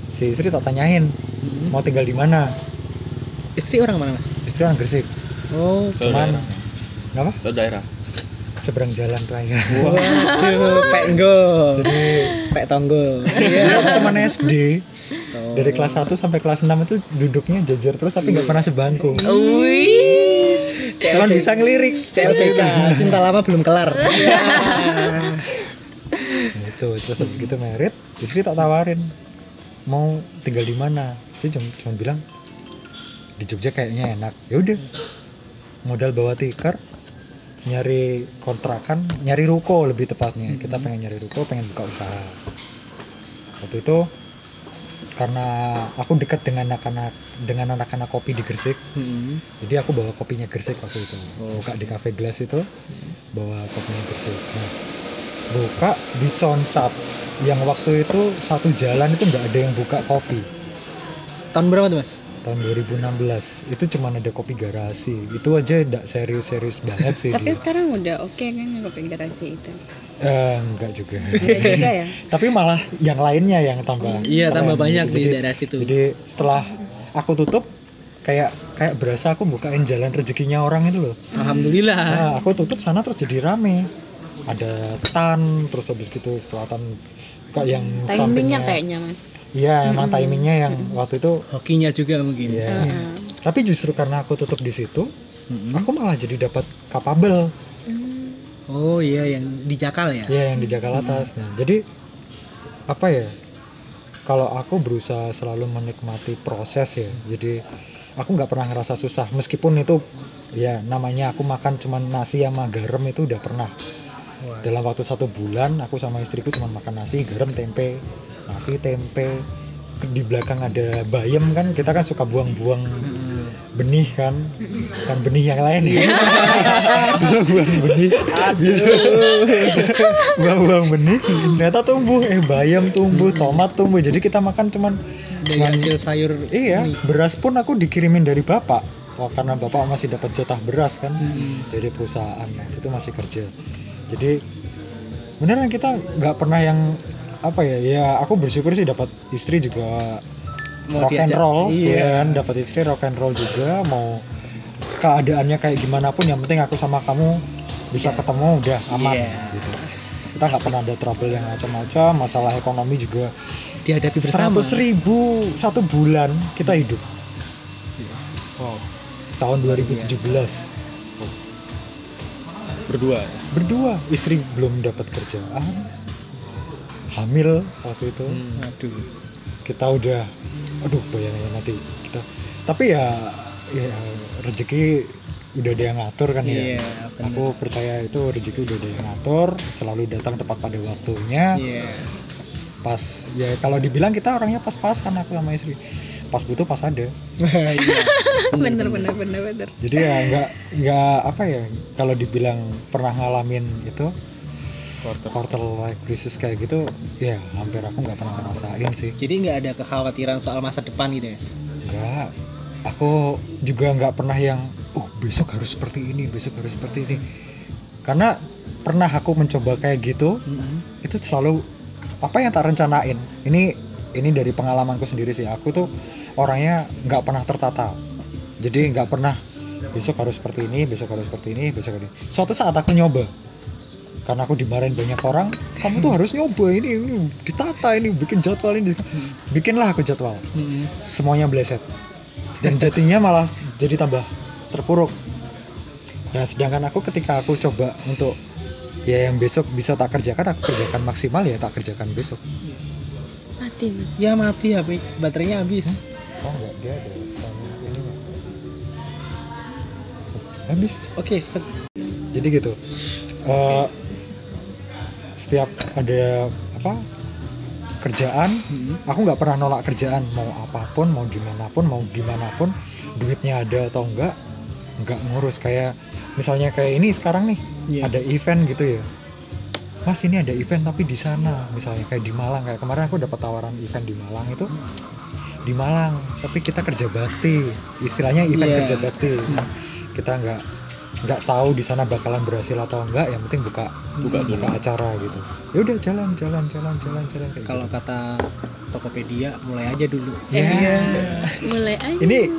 si istri tak tanyain Mm-mm. mau tinggal di mana Istri orang mana mas? istri orang Gresik Oh. cuman nggak apa Itu daerah. seberang jalan raya Waduh, pek nggo. jadi Pek tonggo. dia teman SD Oh. dari kelas 1 sampai kelas 6 itu duduknya jajar terus tapi nggak pernah sebangku Wih, cuman bisa ngelirik. CLBK cinta lama belum kelar. Nah, itu terus habis gitu merit istri tak tawarin. Mau tinggal di mana? Istri cuma, cuma bilang di Jogja kayaknya enak. Ya udah modal bawa tikar nyari kontrakan nyari ruko lebih tepatnya. Kita pengen nyari ruko pengen buka usaha. Waktu itu karena aku dekat dengan anak-anak dengan anak-anak kopi di Gresik. Mm-mm. jadi aku bawa kopinya Gresik waktu itu. Oh. buka di cafe gelas itu bawa kopinya Gresik. Nah buka di Concap yang waktu itu satu jalan itu nggak ada yang buka kopi. Tahun berapa tuh mas? Tahun 2016 itu cuma ada kopi garasi. Itu aja nggak serius-serius banget sih Tapi dia. sekarang udah oke kan kopi garasi itu. Eh, enggak juga Enggak juga ya? tapi malah yang lainnya yang tambah iya tambah banyak gitu. di jadi, daerah situ jadi setelah aku tutup kayak kayak berasa aku bukain jalan rezekinya orang itu loh alhamdulillah Nah, aku tutup sana terus jadi rame. Ada tan, terus habis gitu setelah tan kok yang Timingnya sampingnya. kayaknya mas. Iya, emang timingnya yang waktu itu. hokinya juga mungkin Iya. Tapi justru karena aku tutup di situ, Mm-mm. aku malah jadi dapat kapabel. Hmm. oh iya yang di Jakal ya Ya, yang di Jakarta atas. Nah, jadi apa ya? Kalau aku berusaha selalu menikmati proses ya. Jadi aku nggak pernah ngerasa susah meskipun itu ya namanya aku makan cuman nasi sama garam itu udah pernah Wah. dalam waktu satu bulan aku sama istriku cuma makan nasi garam tempe nasi tempe di belakang ada bayam kan kita kan suka buang-buang Mm-mm. Benih kan? Kan benih yang lain ya. Buang benih. Buang-buang benih. Ternyata tumbuh. Eh bayam tumbuh tomat tumbuh. Jadi kita makan cuman dari hasil sayur iya ini. beras pun aku dikirimin dari bapak. Wah, karena bapak masih dapat jatah beras kan Mm-mm. dari perusahaan. Itu masih kerja. Jadi beneran kita nggak pernah yang apa ya? Ya aku bersyukur sih dapat istri juga Mau rock and roll iya. ya kan? Dapat istri rock and roll juga. Mau keadaannya kayak gimana pun yang penting aku sama kamu bisa ketemu udah aman Iya. gitu. Kita nggak pernah ada trouble yang macam-macam. Masalah ekonomi juga dihadapi bersama. seratus ribu satu bulan kita hidup. Wow. Tahun 2017 berdua. Berdua. Istri belum dapat kerjaan. Hamil waktu itu. Hmm, aduh. Kita udah aduh bayangin nanti kita. Tapi ya ya rezeki udah ada yang ngatur kan iya ya benar. aku percaya itu rezeki udah ada yang ngatur selalu datang tepat pada waktunya. Iya. Pas ya kalau dibilang kita orangnya pas-pasan aku sama istri. Pas butuh pas ada. Iya. Bener bener bener bener. jadi ya nggak nggak apa ya kalau dibilang pernah ngalamin itu quarter. Life crisis kayak gitu ya hampir aku nggak pernah ngerasain sih. Jadi nggak ada kekhawatiran soal masa depan gitu ya nggak. Aku juga nggak pernah yang oh besok harus seperti ini besok harus seperti ini. Karena pernah aku mencoba kayak gitu Mm-mm. itu selalu apa yang tak rencanain? Ini ini dari pengalamanku sendiri sih. Aku tuh orangnya nggak pernah tertata. Jadi nggak pernah besok harus seperti ini besok harus seperti ini besok ini. Suatu saat aku nyoba karena aku dimarahin banyak orang kamu tuh harus nyoba ini, ini ditata ini bikin jadwal ini. Bikinlah aku jadwal. Mm-mm. semuanya bleset. Dan jadinya malah jadi tambah terpuruk. Nah sedangkan aku ketika aku coba untuk ya yang besok bisa tak kerjakan aku kerjakan maksimal ya tak kerjakan besok. Mati ya mati HP baterainya habis. Oh enggak dia ada ini habis. Oke set. jadi gitu. Eh, setiap ada apa kerjaan Mm-mm. aku nggak pernah nolak kerjaan mau apa pun mau gimana pun mau gimana pun duitnya ada atau enggak nggak ngurus kayak misalnya kayak ini sekarang nih Iya. ada event gitu ya mas ini ada event tapi di sana misalnya kayak di Malang kayak kemarin aku dapat tawaran event di Malang itu di Malang tapi kita kerja bakti istilahnya event Iya. kerja bakti Hmm. kita nggak nggak tahu di sana bakalan berhasil atau enggak yang penting buka buka dulu buka acara gitu ya udah jalan jalan jalan jalan jalan kayak kalau gitu. kata Tokopedia mulai aja dulu. Ya. Mulai aja. ini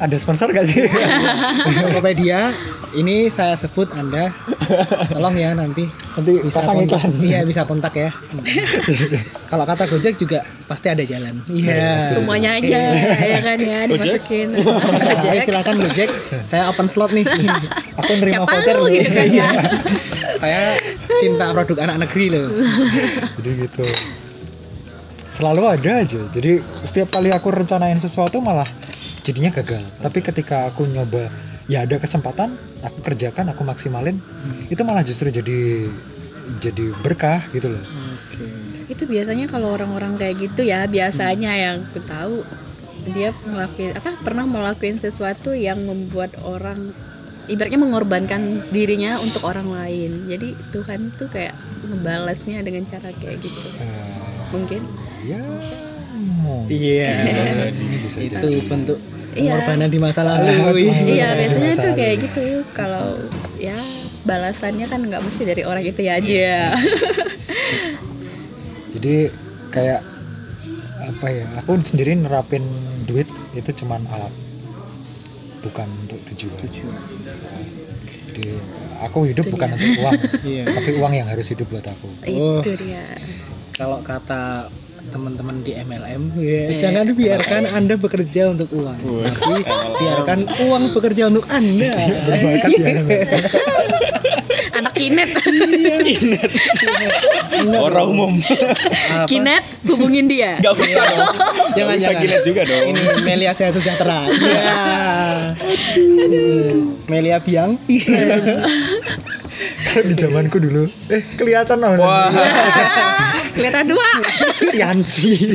ada sponsor gak sih? Tokopedia ini saya sebut Anda. Tolong ya nanti nanti bisa pasang kontak. iklan. Iya bisa kontak ya. Kalau kata Gojek juga pasti ada jalan. Iya. Semuanya aja ya kan ya dimasukin. Ayo, Gojek. silakan Gojek saya open slot nih. Aku nerima Siapa voucher lu gitu kan ya. saya cinta produk anak negeri loh. Jadi gitu selalu ada aja jadi setiap kali aku rencanain sesuatu malah jadinya gagal tapi ketika aku nyoba ya ada kesempatan aku kerjakan aku maksimalin itu malah justru jadi jadi berkah gitu loh Itu biasanya kalau orang-orang kayak gitu ya, biasanya yang aku tahu dia ngelakuin apa pernah melakukan sesuatu yang membuat orang ibaratnya mengorbankan dirinya untuk orang lain. Jadi Tuhan tuh kayak ngebalasnya dengan cara kayak gitu. Eh, Mungkin. Ya mau iya bisa itu bentuk Iya. pengorbanan di masa lalu pengorbanan. Iya, Orang biasanya itu kayak gitu. Kalau ya balasannya kan nggak mesti dari orang itu ya aja. Iya. jadi kayak apa ya aku sendiri nerapin duit itu cuman alat bukan untuk tujuan jadi aku hidup Itu bukan dia. untuk uang iya tapi uang yang harus hidup buat aku Oh. Itu dia. kalau kata teman-teman di MLM ya, jangan biarkan anda bekerja untuk uang. Tapi biarkan uang bekerja untuk anda. Berbakat ya Anak kinet, Orang umum. Kinet hubungin dia. Gak usah dong. jangan Gak usah gila juga dong. ini Melia Sehat Sejahtera. Iya. Melia Biang. Kalau di zamanku dulu. Eh kelihatan loh Wah. Kelihatan dua. Yansi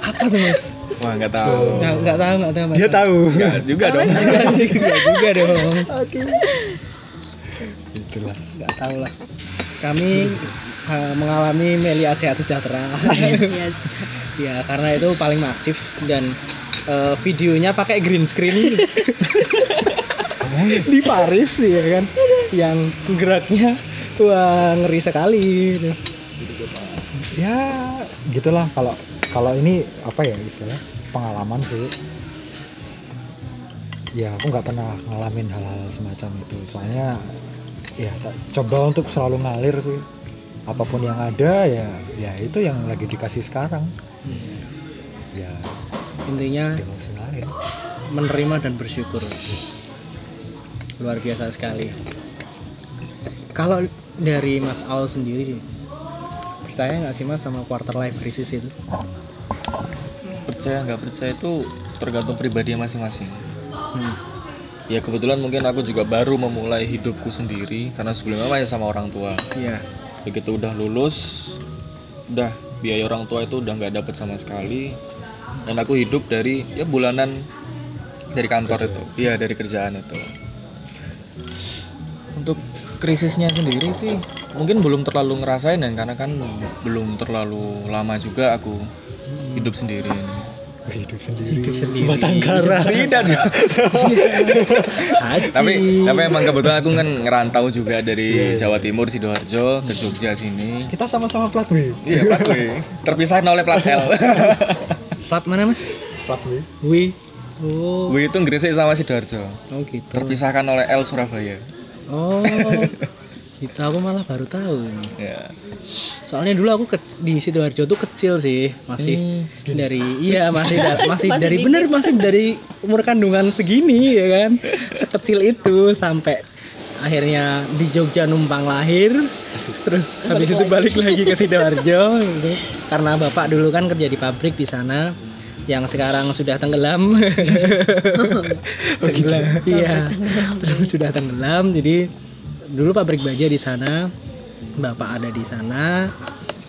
apa tuh mas? Wah, nggak tahu. nggak nggak tahu nggak tahu mas. Dia tahu. Nggak juga dong. Nggak juga dong. Itulah nggak tahu lah. Kami uh, mengalami Melia Sehat Sejahtera. Ya karena itu paling masif dan uh, videonya pakai green screen di Paris ya kan? Yang geraknya wah ngeri sekali ya gitulah. Kalau kalau ini apa ya istilah pengalaman sih. Ya aku nggak pernah ngalamin hal-hal semacam itu. Soalnya ya tak- coba untuk selalu ngalir sih. Apa pun yang ada ya ya itu yang lagi dikasih sekarang. Ya intinya menerima dan bersyukur. Luar biasa sekali. Kalau dari Mas Al sendiri sih percaya nggak sih Mas sama quarter life crisis itu Percaya nggak percaya itu tergantung pribadi masing-masing. Hmm. Ya kebetulan mungkin aku juga baru memulai hidupku sendiri karena sebelumnya masih sama orang tua. Iya. Begitu udah lulus, udah biaya orang tua itu udah nggak dapat sama sekali. Dan aku hidup dari ya bulanan dari kantor itu, iya dari kerjaan itu. Untuk krisisnya sendiri sih mungkin belum terlalu ngerasain dan karena kan belum terlalu lama juga aku hidup sendiri ini. hidup sendiri, Hidup sendiri. sebatang kara Tidak tapi tapi emang kebetulan aku kan ngerantau juga dari Jawa Timur sidoarjo ke Jogja sini. Kita sama-sama plat W iya plat W terpisah oleh plat L. Plat mana Mas? Plat W Wi. Oh W itu Gresik sama sidoarjo. Oh gitu. Terpisahkan oleh L Surabaya oh gitu. Aku malah baru tahu. Ya. Soalnya dulu aku ke- di sidoarjo tuh kecil sih masih dari iya masih da- masih Masih dari bibit. bener masih dari umur kandungan segini ya kan? Sekecil itu sampai akhirnya di Jogja numpang lahir terus habis itu balik lagi ke sidoarjo gitu. karena bapak dulu kan kerja di pabrik di sana yang sekarang sudah tenggelam. Tenggelam. Iya. Terus sudah tenggelam jadi dulu pabrik baja di sana. Bapak ada di sana.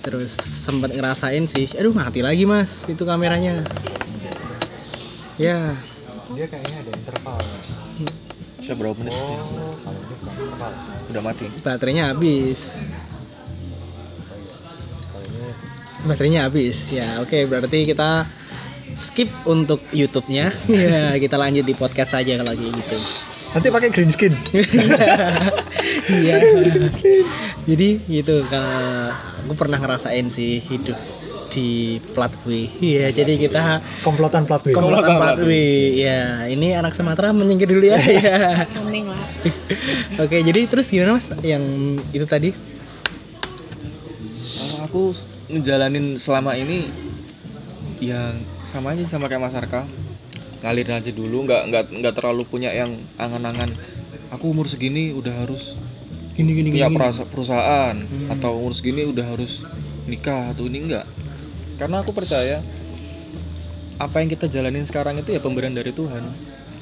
Terus sempat ngerasain sih aduh mati lagi mas itu kameranya. Ya. Dia kayaknya ada interval. Sudah berapa menit? Sih? oh udah mati. Baterainya habis. Baterainya habis. Ya oke berarti kita skip untuk YouTube-nya ya kita lanjut di podcast saja kalau kayak gitu nanti pakai green skin iya jadi gitu kalau aku pernah ngerasain sih hidup di plat W. Iya, jadi kita komplotan plat B komplotan plat W. Ya, ini anak Sumatera menyingkir dulu ya. ya. Oke, jadi terus gimana Mas yang itu tadi? Kalau aku ngejalanin selama ini yang sama aja sama kayak Mas Arka. Ngalir aja dulu nggak nggak nggak terlalu punya yang angan-angan. Aku umur segini udah harus Gini gini punya gini. perasa- perusahaan. Hmm. atau umur segini udah harus nikah atau ini enggak karena aku percaya apa yang kita jalanin sekarang itu ya pemberian dari Tuhan.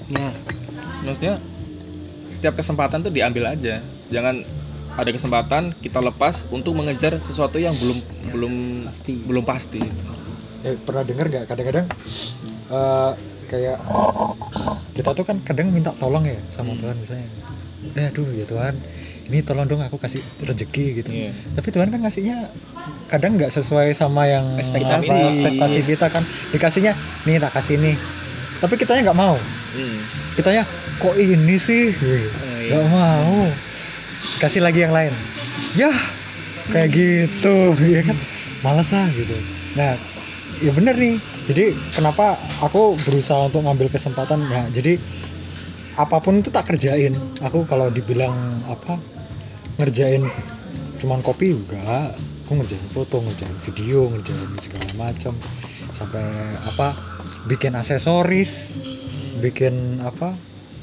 Ya, maksudnya setiap kesempatan tuh diambil aja. Jangan ada kesempatan kita lepas untuk mengejar sesuatu yang belum belum pasti. belum pasti eh, pernah dengar nggak? Kadang-kadang eh, kayak kita tuh kan kadang minta tolong ya sama Tuhan misalnya. Eh aduh ya Tuhan ini tolong dong aku kasih rezeki gitu. Iya. tapi Tuhan kan ngasihnya kadang nggak sesuai sama yang Ekspektasi. apa, ekspektasi kita kan. Dikasihnya nih tak kasih nih. Tapi kitanya nggak mau. Hmm. kitanya kok ini sih? Oh, iya. nggak mau. Kasih lagi yang lain. Ya kayak gitu. Ya kan? Males ah gitu. Nah ya bener nih. Jadi kenapa aku berusaha untuk ngambil kesempatan? Nah jadi apa pun itu tak kerjain. Aku kalau dibilang apa ngerjain cuman kopi enggak. Aku ngerjain foto ngerjain video ngerjain segala macam. Sampai apa bikin aksesoris bikin apa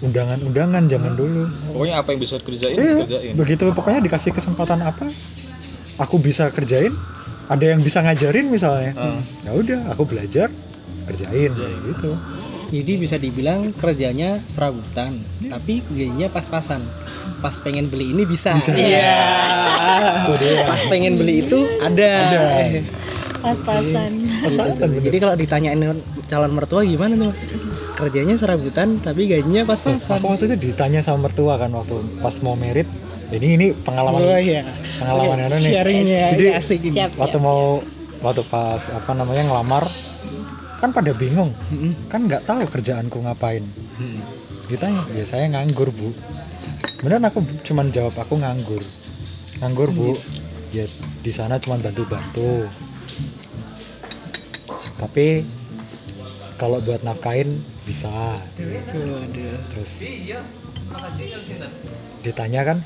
undangan-undangan zaman dulu. Pokoknya apa yang bisa kerjain Iya, kerjain begitu. Pokoknya dikasih kesempatan apa aku bisa kerjain ada yang bisa ngajarin misalnya Ah. ya udah aku belajar kerjain kayak gitu Jadi bisa dibilang kerjanya serabutan, tapi gajinya pas-pasan. Pas pengen beli ini bisa. Bisa. Iya. Dia. Pas pengen beli itu ada. Ada. Pas-pasan. pas-pasan. Jadi kalau ditanyain calon mertua gimana tuh mas? Kerjanya serabutan tapi gajinya pas-pasan. aku waktu itu ditanya sama mertua kan waktu pas mau merit ini ini pengalaman Oh iya. pengalaman Oke, Anu nih. Sharingnya. Jadi, ini asik ini. Siap, waktu siap. mau waktu pas apa namanya ngelamar kan pada bingung. Kan nggak tahu kerjaanku ngapain. Mm. ditanya ya saya nganggur bu. Beneran aku cuman jawab aku nganggur. Nganggur bu. Ya di sana cuma bantu bantu tapi kalau buat nafkain bisa. Terus ditanya kan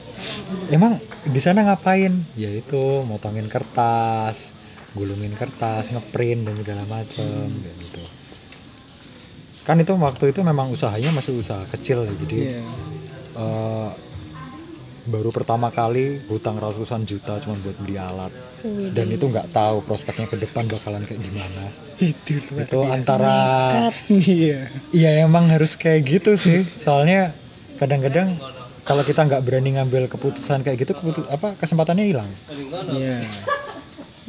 emang di sana ngapain ya itu motongin kertas gulungin kertas ngeprint dan segala macam kayak gitu kan itu waktu itu memang usahanya masih usaha kecil ya jadi Iya. eh, baru pertama kali hutang ratusan juta cuma buat beli alat Wih, dan itu nggak tahu prospeknya ke depan bakalan kayak gimana Itu itu biasa. antara. Iya. Iya emang harus kayak gitu sih. Soalnya kadang-kadang kalau kita nggak berani ngambil keputusan kayak gitu, keputus apa kesempatannya hilang. Iya.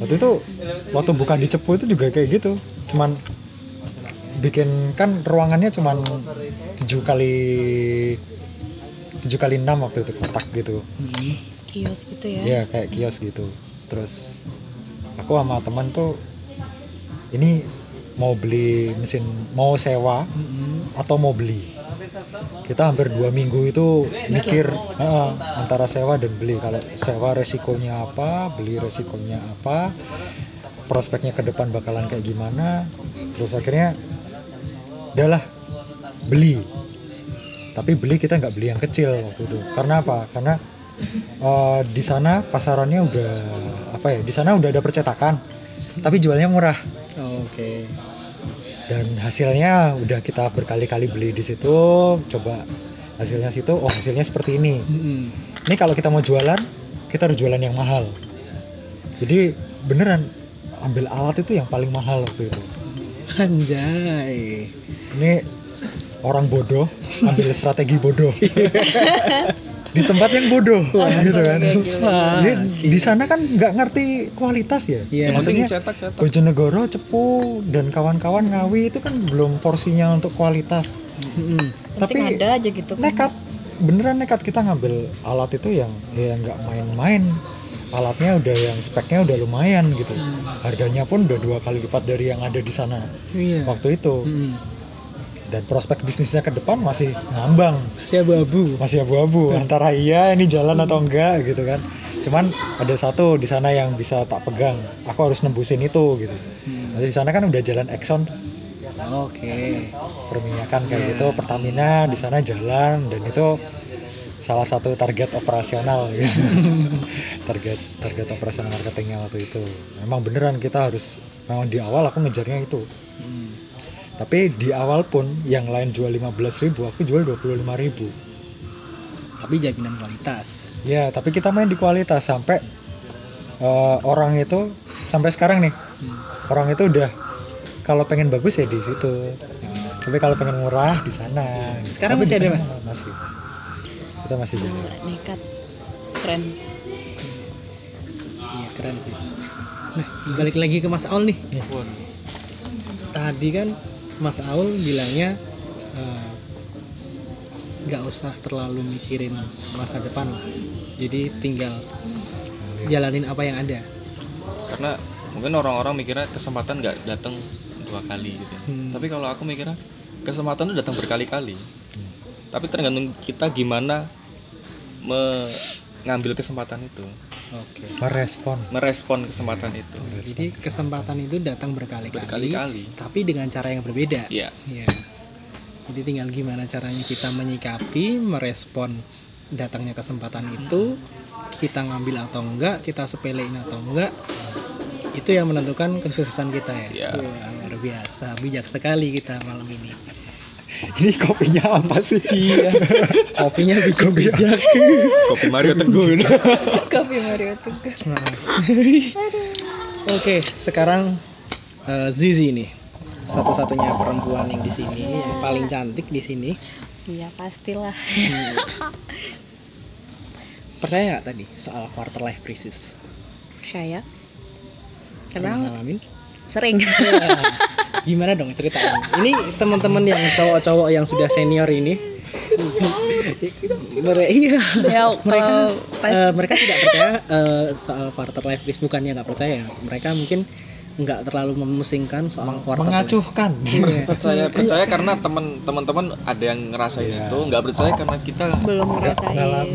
Waktu itu waktu bukan di Cepu itu juga kayak gitu. Cuman bikin kan ruangannya cuman 7 kali 7 kali 6 waktu itu kotak gitu. Mm. Kios gitu ya. Iya kayak kios gitu. Terus aku sama teman tuh ini mau beli mesin mau sewa Mm-mm. atau mau beli kita hampir dua minggu itu mikir "Heeh, antara sewa dan beli. Kalau sewa resikonya apa beli resikonya apa prospeknya ke depan bakalan kayak gimana. Terus akhirnya udahlah beli. Tapi beli kita nggak beli yang kecil waktu itu. Karena apa? Karena eh, di sana pasarannya udah apa ya di sana udah ada percetakan tapi jualnya murah. Oke. Dan hasilnya udah kita berkali-kali beli di situ. Coba hasilnya situ oh hasilnya seperti ini. Ini kalau kita mau jualan kita harus jualan yang mahal. Jadi beneran ambil alat itu yang paling mahal waktu itu. Anjay. ini orang bodoh ambil strategi bodoh di tempat yang bodoh gitu kan Kayak gitu. Jadi di sana kan nggak ngerti kualitas ya Iya. maksudnya Bojonegoro, Cepu dan kawan-kawan Ngawi itu kan belum porsinya untuk kualitas Mm-mm. tapi Penting ada aja gitu kan. nekat beneran nekat kita ngambil alat itu yang ya nggak main-main alatnya udah yang speknya udah lumayan gitu harganya pun udah dua kali lipat dari yang ada di sana Iya. waktu itu Mm-mm. Dan prospek bisnisnya ke depan masih ngambang Si abu-abu. masih abu-abu antara iya ini jalan atau enggak gitu kan cuman ada satu di sana yang bisa tak pegang aku harus nembusin itu gitu Hmm. Jadi di sana kan udah jalan Exxon Oke. perminyakan kayak Iya. gitu Pertamina di sana jalan dan itu salah satu target operasional gitu. target target operasional marketingnya waktu itu memang beneran kita harus memang di awal aku ngejarnya itu Hmm. Tapi di awal pun yang lain jual 15.000 aku jual 25.000 Tapi jaminan kualitas. ya tapi kita main di kualitas sampai eh, orang itu sampai sekarang nih Hmm. orang itu udah kalau pengen bagus ya di situ tapi kalau pengen murah di sana Sekarang Tapi masih ada, Mas? masih kita masih jalan nekat keren Iya keren sih. Nah balik lagi ke Mas Aul nih. Tadi kan Mas Aul bilangnya eh, nggak usah terlalu mikirin masa depan lah. Jadi tinggal jalanin apa yang ada. karena mungkin orang-orang mikirnya kesempatan nggak datang dua kali gitu Hmm. tapi kalau aku mikirnya kesempatan itu datang berkali-kali tapi tergantung kita gimana mengambil kesempatan itu Oke. merespon merespon kesempatan itu Jadi kesempatan itu datang berkali-kali, berkali-kali tapi dengan cara yang berbeda. ya. Jadi tinggal gimana caranya kita menyikapi, merespon datangnya kesempatan itu, kita ngambil atau enggak, kita sepelein atau enggak, itu yang menentukan kesuksesan kita ya. Iya. Wah, luar biasa, bijak sekali kita malam ini. ini kopinya apa sih Iya. Kopinya bikin bijak. kopi Mario Teguh kopi Mario Teguh Nah. Oke, sekarang eh, Zizi nih. Satu-satunya perempuan yang di sini, yang paling cantik di sini. iya pastilah Percaya nggak tadi soal quarter life crisis? saya Pernah karena ngalamin? Sering Gimana dong ceritain? Ini teman-teman yang cowok-cowok yang sudah senior ini. mereka iya. ya kalau pas Eh, mereka tidak percaya eh, soal quarter life crisis bukannya nggak percaya. Mereka mungkin nggak terlalu memusingkan soal quarter life. mengacuhkan Iya. percaya percaya karena teman teman-teman ada yang ngerasain Iya. itu nggak percaya karena kita belum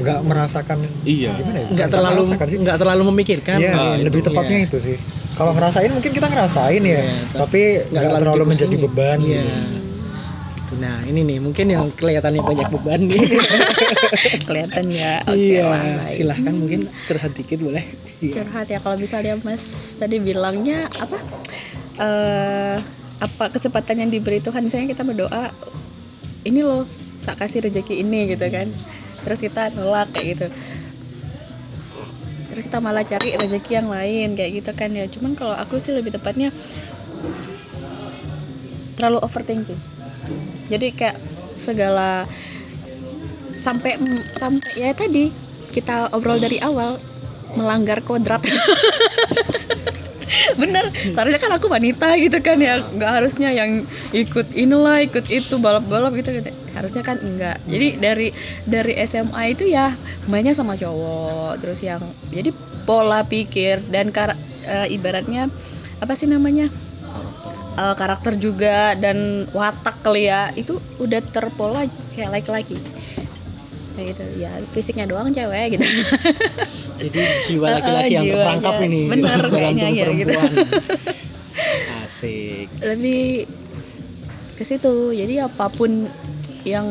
nggak merasakan iya gimana ya nggak terlalu merasakan sih nggak terlalu memikirkan. Iya, Nah, lebih itu. tepatnya Iya. itu sih. Kalau ngerasain mungkin kita ngerasain ya, Iya, tapi nggak terlalu menjadi beban. Iya. gitu. Nah ini nih mungkin yang kelihatannya banyak beban nih. kelihatan ya oke iya. lah baik. Silahkan mungkin curhat dikit boleh. Iya. curhat ya kalau misalnya mas tadi bilangnya apa eh apa kesempatan yang diberi Tuhan misalnya kita berdoa ini loh tak kasih rezeki ini gitu kan terus kita nolak kayak gitu terus kita malah cari rezeki yang lain kayak gitu kan ya. Cuman kalau aku sih lebih tepatnya terlalu overthinking. Jadi kayak segala sampai sampai ya tadi kita obrol dari awal melanggar kodrat bener seharusnya kan aku wanita gitu kan ya nggak harusnya yang ikut inilah ikut itu balap-balap gitu gitu. Harusnya kan enggak. Jadi dari dari SMA itu ya mainnya sama cowok terus yang jadi pola pikir dan kar- eh, ibaratnya apa sih namanya Eh, karakter juga dan watak kali ya itu udah terpola kayak laki-laki. Kayak gitu ya fisiknya doang cewek gitu Jadi jiwa laki-laki yang jiwanya. terperangkap ini Bener, kayaknya ya, gitu. Asik. lebih ke situ jadi apa pun yang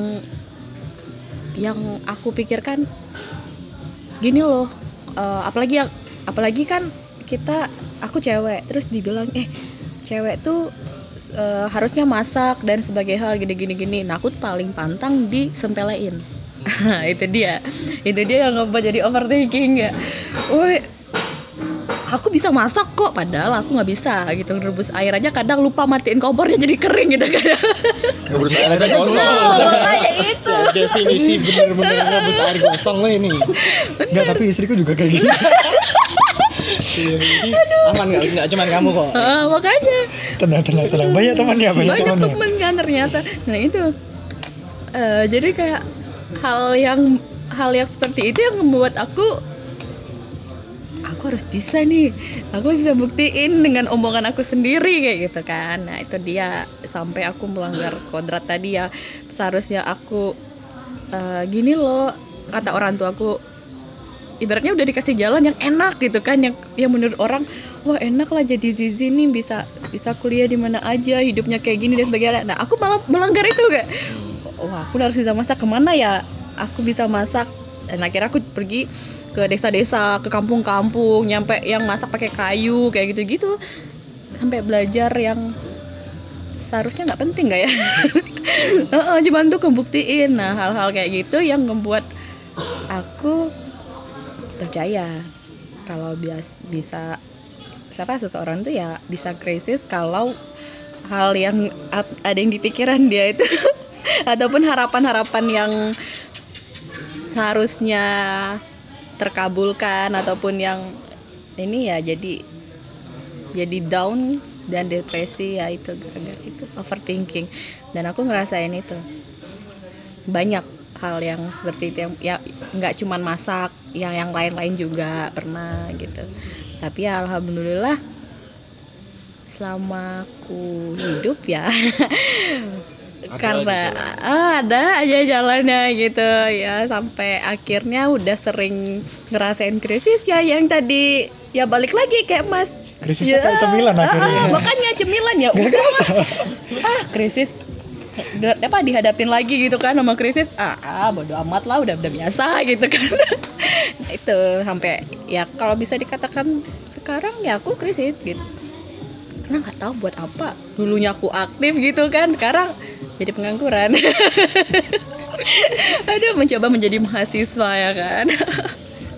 yang aku pikirkan gini loh eh, apalagi yang apalagi kan kita aku cewek terus dibilang eh cewek tuh eh, harusnya masak dan sebagai hal gini gini gini nah aku paling pantang disempelein itu dia itu dia yang ngebuat jadi overthinking ya woi aku bisa masak kok padahal aku nggak bisa gitu rebus air aja kadang lupa matiin kompornya jadi kering gitu kan berusaha aja kosong kayak itu Definisi bener-bener ngebus air gosong lo ini. Enggak, tapi istriku juga kayak gitu. Jadi aman nggak? Nggak cuma kamu kok. Ah, makanya tenang, tenang, tenang. Banyak temannya, banyak, banyak temannya. temen kan ternyata nah itu Eh, jadi kayak hal yang hal yang seperti itu yang membuat aku aku harus bisa nih. Aku bisa buktiin dengan omongan aku sendiri kayak gitu kan. Nah itu dia. Sampai aku melanggar kodrat tadi ya. Seharusnya aku eh, gini loh kata orang tua aku ibaratnya udah dikasih jalan yang enak gitu kan. Yang yang menurut orang wah enak lah jadi Zizi nih bisa bisa kuliah di mana aja hidupnya kayak gini dan sebagainya. Nah aku malah melanggar itu gak wah aku harus bisa masak. Ke mana ya aku bisa masak? Dan akhirnya aku pergi ke desa-desa ke kampung-kampung nyampe yang masak pakai kayu kayak gitu-gitu. Sampai belajar yang seharusnya nggak penting gak ya? Cuman tuh kebuktiin. Nah hal-hal kayak gitu yang membuat aku percaya kalau bias bisa siapa seseorang tuh ya bisa krisis kalau hal yang ada yang di pikiran dia itu ataupun harapan-harapan yang seharusnya terkabulkan ataupun yang ini ya jadi jadi down dan depresi ya itu gara-gara itu overthinking. Dan aku ngerasain itu. Banyak hal yang seperti itu yang ya nggak cuman masak yang yang lain-lain juga pernah gitu. Tapi ya alhamdulillah selama aku hidup ya karena ah, ada aja jalannya gitu. Ya sampai akhirnya udah sering ngerasain krisis ya yang tadi. Ya balik lagi kayak mas. Krisisnya Ya, kayak cemilan ah, akhirnya. ah, makanya cemilan ya. Udah. ah krisis. Eh, apa dihadapin lagi gitu kan sama krisis? Ah, ah bodo amat lah udah udah biasa gitu kan. Nah, itu sampai ya kalau bisa dikatakan sekarang ya aku krisis gitu. Karena nggak tahu buat apa. Dulunya aku aktif gitu kan sekarang jadi pengangguran. Aduh mencoba menjadi mahasiswa ya kan?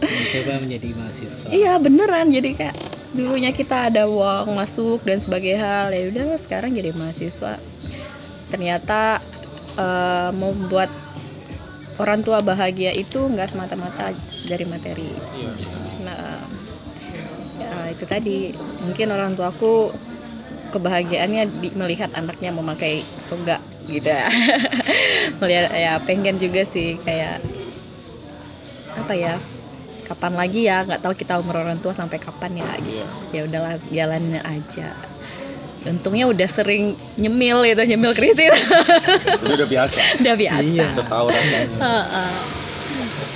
Mencoba menjadi mahasiswa. Iya beneran. Jadi kayak dulunya kita ada uang masuk dan sebagai hal ya udah sekarang jadi mahasiswa. Ternyata eh, membuat orang tua bahagia itu nggak semata-mata dari materi. Nah ya itu tadi. Mungkin orang tuaku kebahagiaannya di, melihat anaknya memakai toga gitu. Ya. melihat ya pengen juga sih kayak apa ya kapan lagi ya nggak tahu kita umur orang tua sampai kapan ya gitu. Ya udahlah jalanin aja. Untungnya udah sering nyemil itu nyemil kritis Itu udah biasa. udah biasa. Iya. Udah tahu rasanya. Heeh.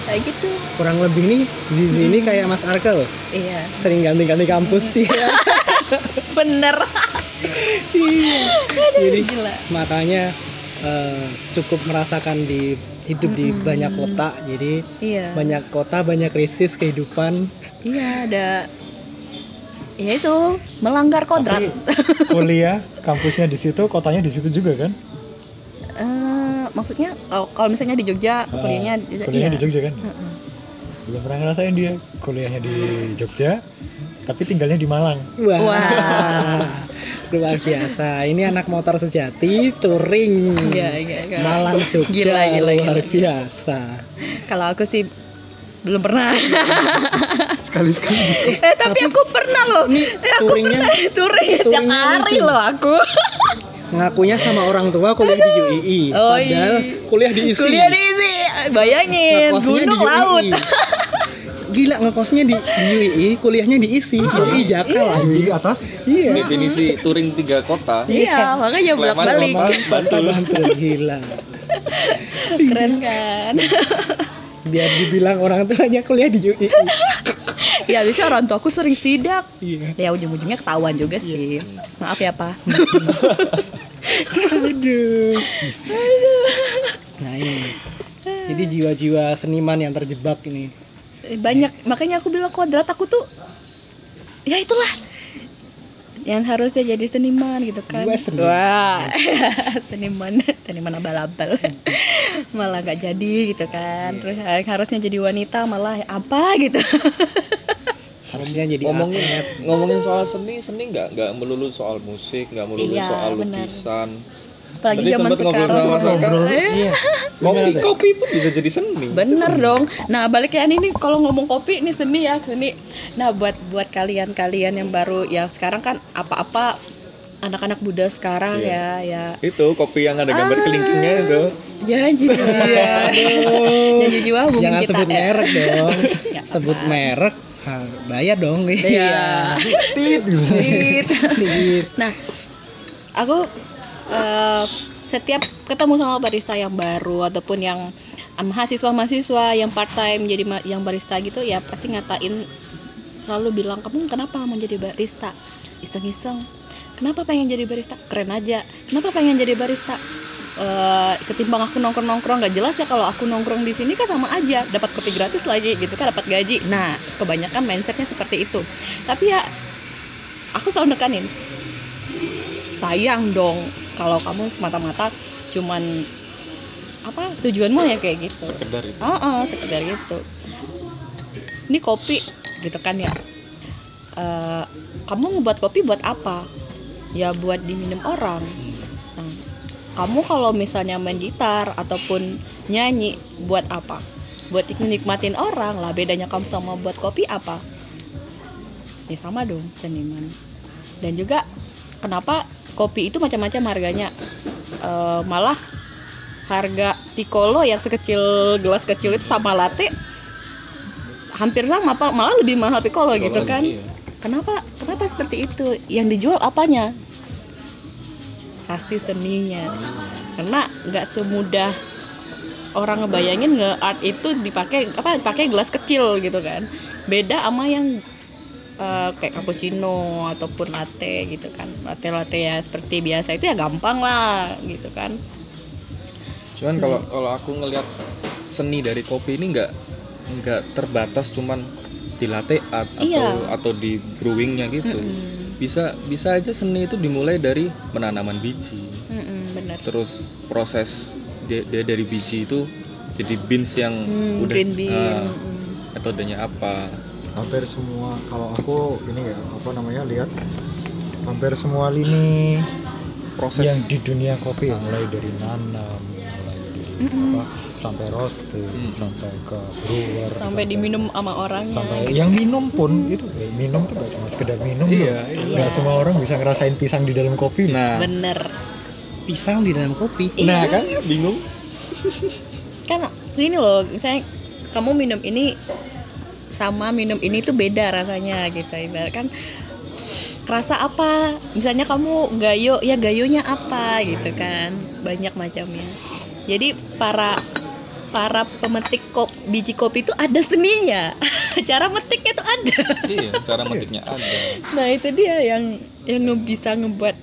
kayak gitu. Kurang lebih nih Zizi ini kayak Mas Arkel. Iya. Sering ganti-ganti kampus sih. Bener jadi gila makanya eh, cukup merasakan di hidup di banyak kota jadi iya banyak kota banyak krisis kehidupan iya ada ya itu melanggar kodrat Tapi kuliah kampusnya di situ, kotanya di situ juga kan? Eh, maksudnya kalau kalau misalnya di Jogja Ah, kuliahnya di- kuliahnya iya. di Jogja kan? Heeh. Belum pernah ngerasain dia kuliahnya di Jogja, tapi tinggalnya di Malang. wah Wah. luar biasa ini anak motor sejati touring Iya, iya, iya. Malang Jogja Gila, gila, luar gila. biasa Kalau aku sih belum pernah. Sekali-sekali eh tapi aku pernah loh. Eh, aku touringnya- pernah touring tiap hari loh aku. ngakunya sama orang tua kuliah di UII Oh, padahal iya. kuliah di ISI Kuliah di isi. Bayangin gunung UII. laut. Gila ngekosnya di, di UII kuliahnya di ISI UI Jakal lagi di atas. iya Definisi touring tiga kota. Iya, makanya bolak balik. Sleman, Bantul. Bantul gila Keren kan? biar dibilang orang tuanya kuliah di UII ya bisa orang tua aku sering sidak. iya Ya ujung-ujungnya ketahuan juga sih. Maaf ya, Pak. aduh nah ini jadi jiwa-jiwa seniman yang terjebak ini banyak. Makanya aku bilang kodrat aku tuh ya itulah. Yang harusnya jadi seniman gitu kan. Gua seniman. wah. Seniman. Seniman abal-abal. Malah nggak jadi gitu kan. Terus yang harusnya jadi wanita malah apa gitu. Harusnya jadi ngomongin atlet. ngomongin soal seni seni nggak nggak melulu soal musik nggak melulu Iya, soal lukisan apalagi Tadi zaman sempet ngobrol sekarang sama Saka. Eh, iya kopi kopi pun bisa jadi seni bener dong nah balik ya ini kalau ngomong kopi ini seni ya seni nah buat buat kalian kalian yang baru ya sekarang kan apa-apa anak-anak muda sekarang Iya. ya ya itu kopi yang ada gambar Ah. kelingkingnya itu janji jiwa janji jiwa jangan kita sebut ya. merek dong Ya, sebut merek ha, bayar dong Iya. Gitu. Tit. Tit. nah aku eh, setiap ketemu sama barista yang baru ataupun yang mahasiswa-mahasiswa yang part time jadi yang barista gitu ya pasti ngatain selalu bilang kamu kenapa mau jadi barista? Iseng-iseng kenapa pengen jadi barista? Keren aja kenapa pengen jadi barista? Eh, ketimbang aku nongkrong nongkrong nggak jelas ya kalau aku nongkrong di sini kan sama aja dapat kopi gratis lagi gitu kan dapat gaji. Nah kebanyakan mindsetnya seperti itu. Tapi ya aku selalu nekanin sayang dong kalau kamu semata-mata cuman apa tujuanmu ya kayak gitu. Sekedar itu. Oh, oh sekedar gitu. Ini kopi gitu kan ya. Eh, kamu ngebuat kopi buat apa? Ya buat diminum orang. Nah, kamu kalau misalnya main gitar ataupun nyanyi buat apa? Buat nikmatin orang lah bedanya kamu sama buat kopi apa? Ya sama dong seniman. Dan juga kenapa kopi itu macam-macam harganya. Eh, malah harga Piccolo yang sekecil gelas kecil itu sama latte hampir sama malah lebih mahal Piccolo gitu kan. Iya. kenapa? Kenapa seperti itu? Yang dijual apanya? Pasti seninya. Karena nggak semudah orang ngebayangin nge art itu dipakai apa pakai gelas kecil gitu kan. Beda sama yang eh, kayak cappuccino ataupun latte gitu kan. Latte latte ya seperti biasa itu ya gampang lah gitu kan. Cuman kalau kalau aku ngelihat seni dari kopi ini nggak nggak terbatas cuman di latte art atau Iya. atau di brewingnya gitu. Mm-mm. bisa bisa aja seni itu dimulai dari penanaman biji. Mm-mm, bener terus proses dia, dia dari biji itu jadi beans yang Hmm, udah green bean. mm. metodenya apa hampir semua kalau aku ini ya apa namanya lihat hampir semua lini proses yang di dunia kopi ya, mulai dari nanam mulai dari Mm-mm. apa sampai roasting Mm. sampai ke brewer sampai diminum sama orangnya. sampai yang minum pun itu eh, minum tuh gak cuma sekedar minum Iya, loh. iya. Nggak semua orang bisa ngerasain pisang di dalam kopi. Nah. Bener. Pisang di dalam kopi. Nah kan? Bingung. Kan gini loh misalnya kamu minum ini sama minum ini tuh beda rasanya gitu. Ibarat kan rasa apa? Misalnya kamu gayo ya gayonya apa gitu kan? Banyak macamnya. Jadi para para pemetik kop, biji kopi itu ada seninya. Cara metiknya tuh ada. Iya cara metiknya ada. Nah itu dia yang yang nge- bisa ngebuat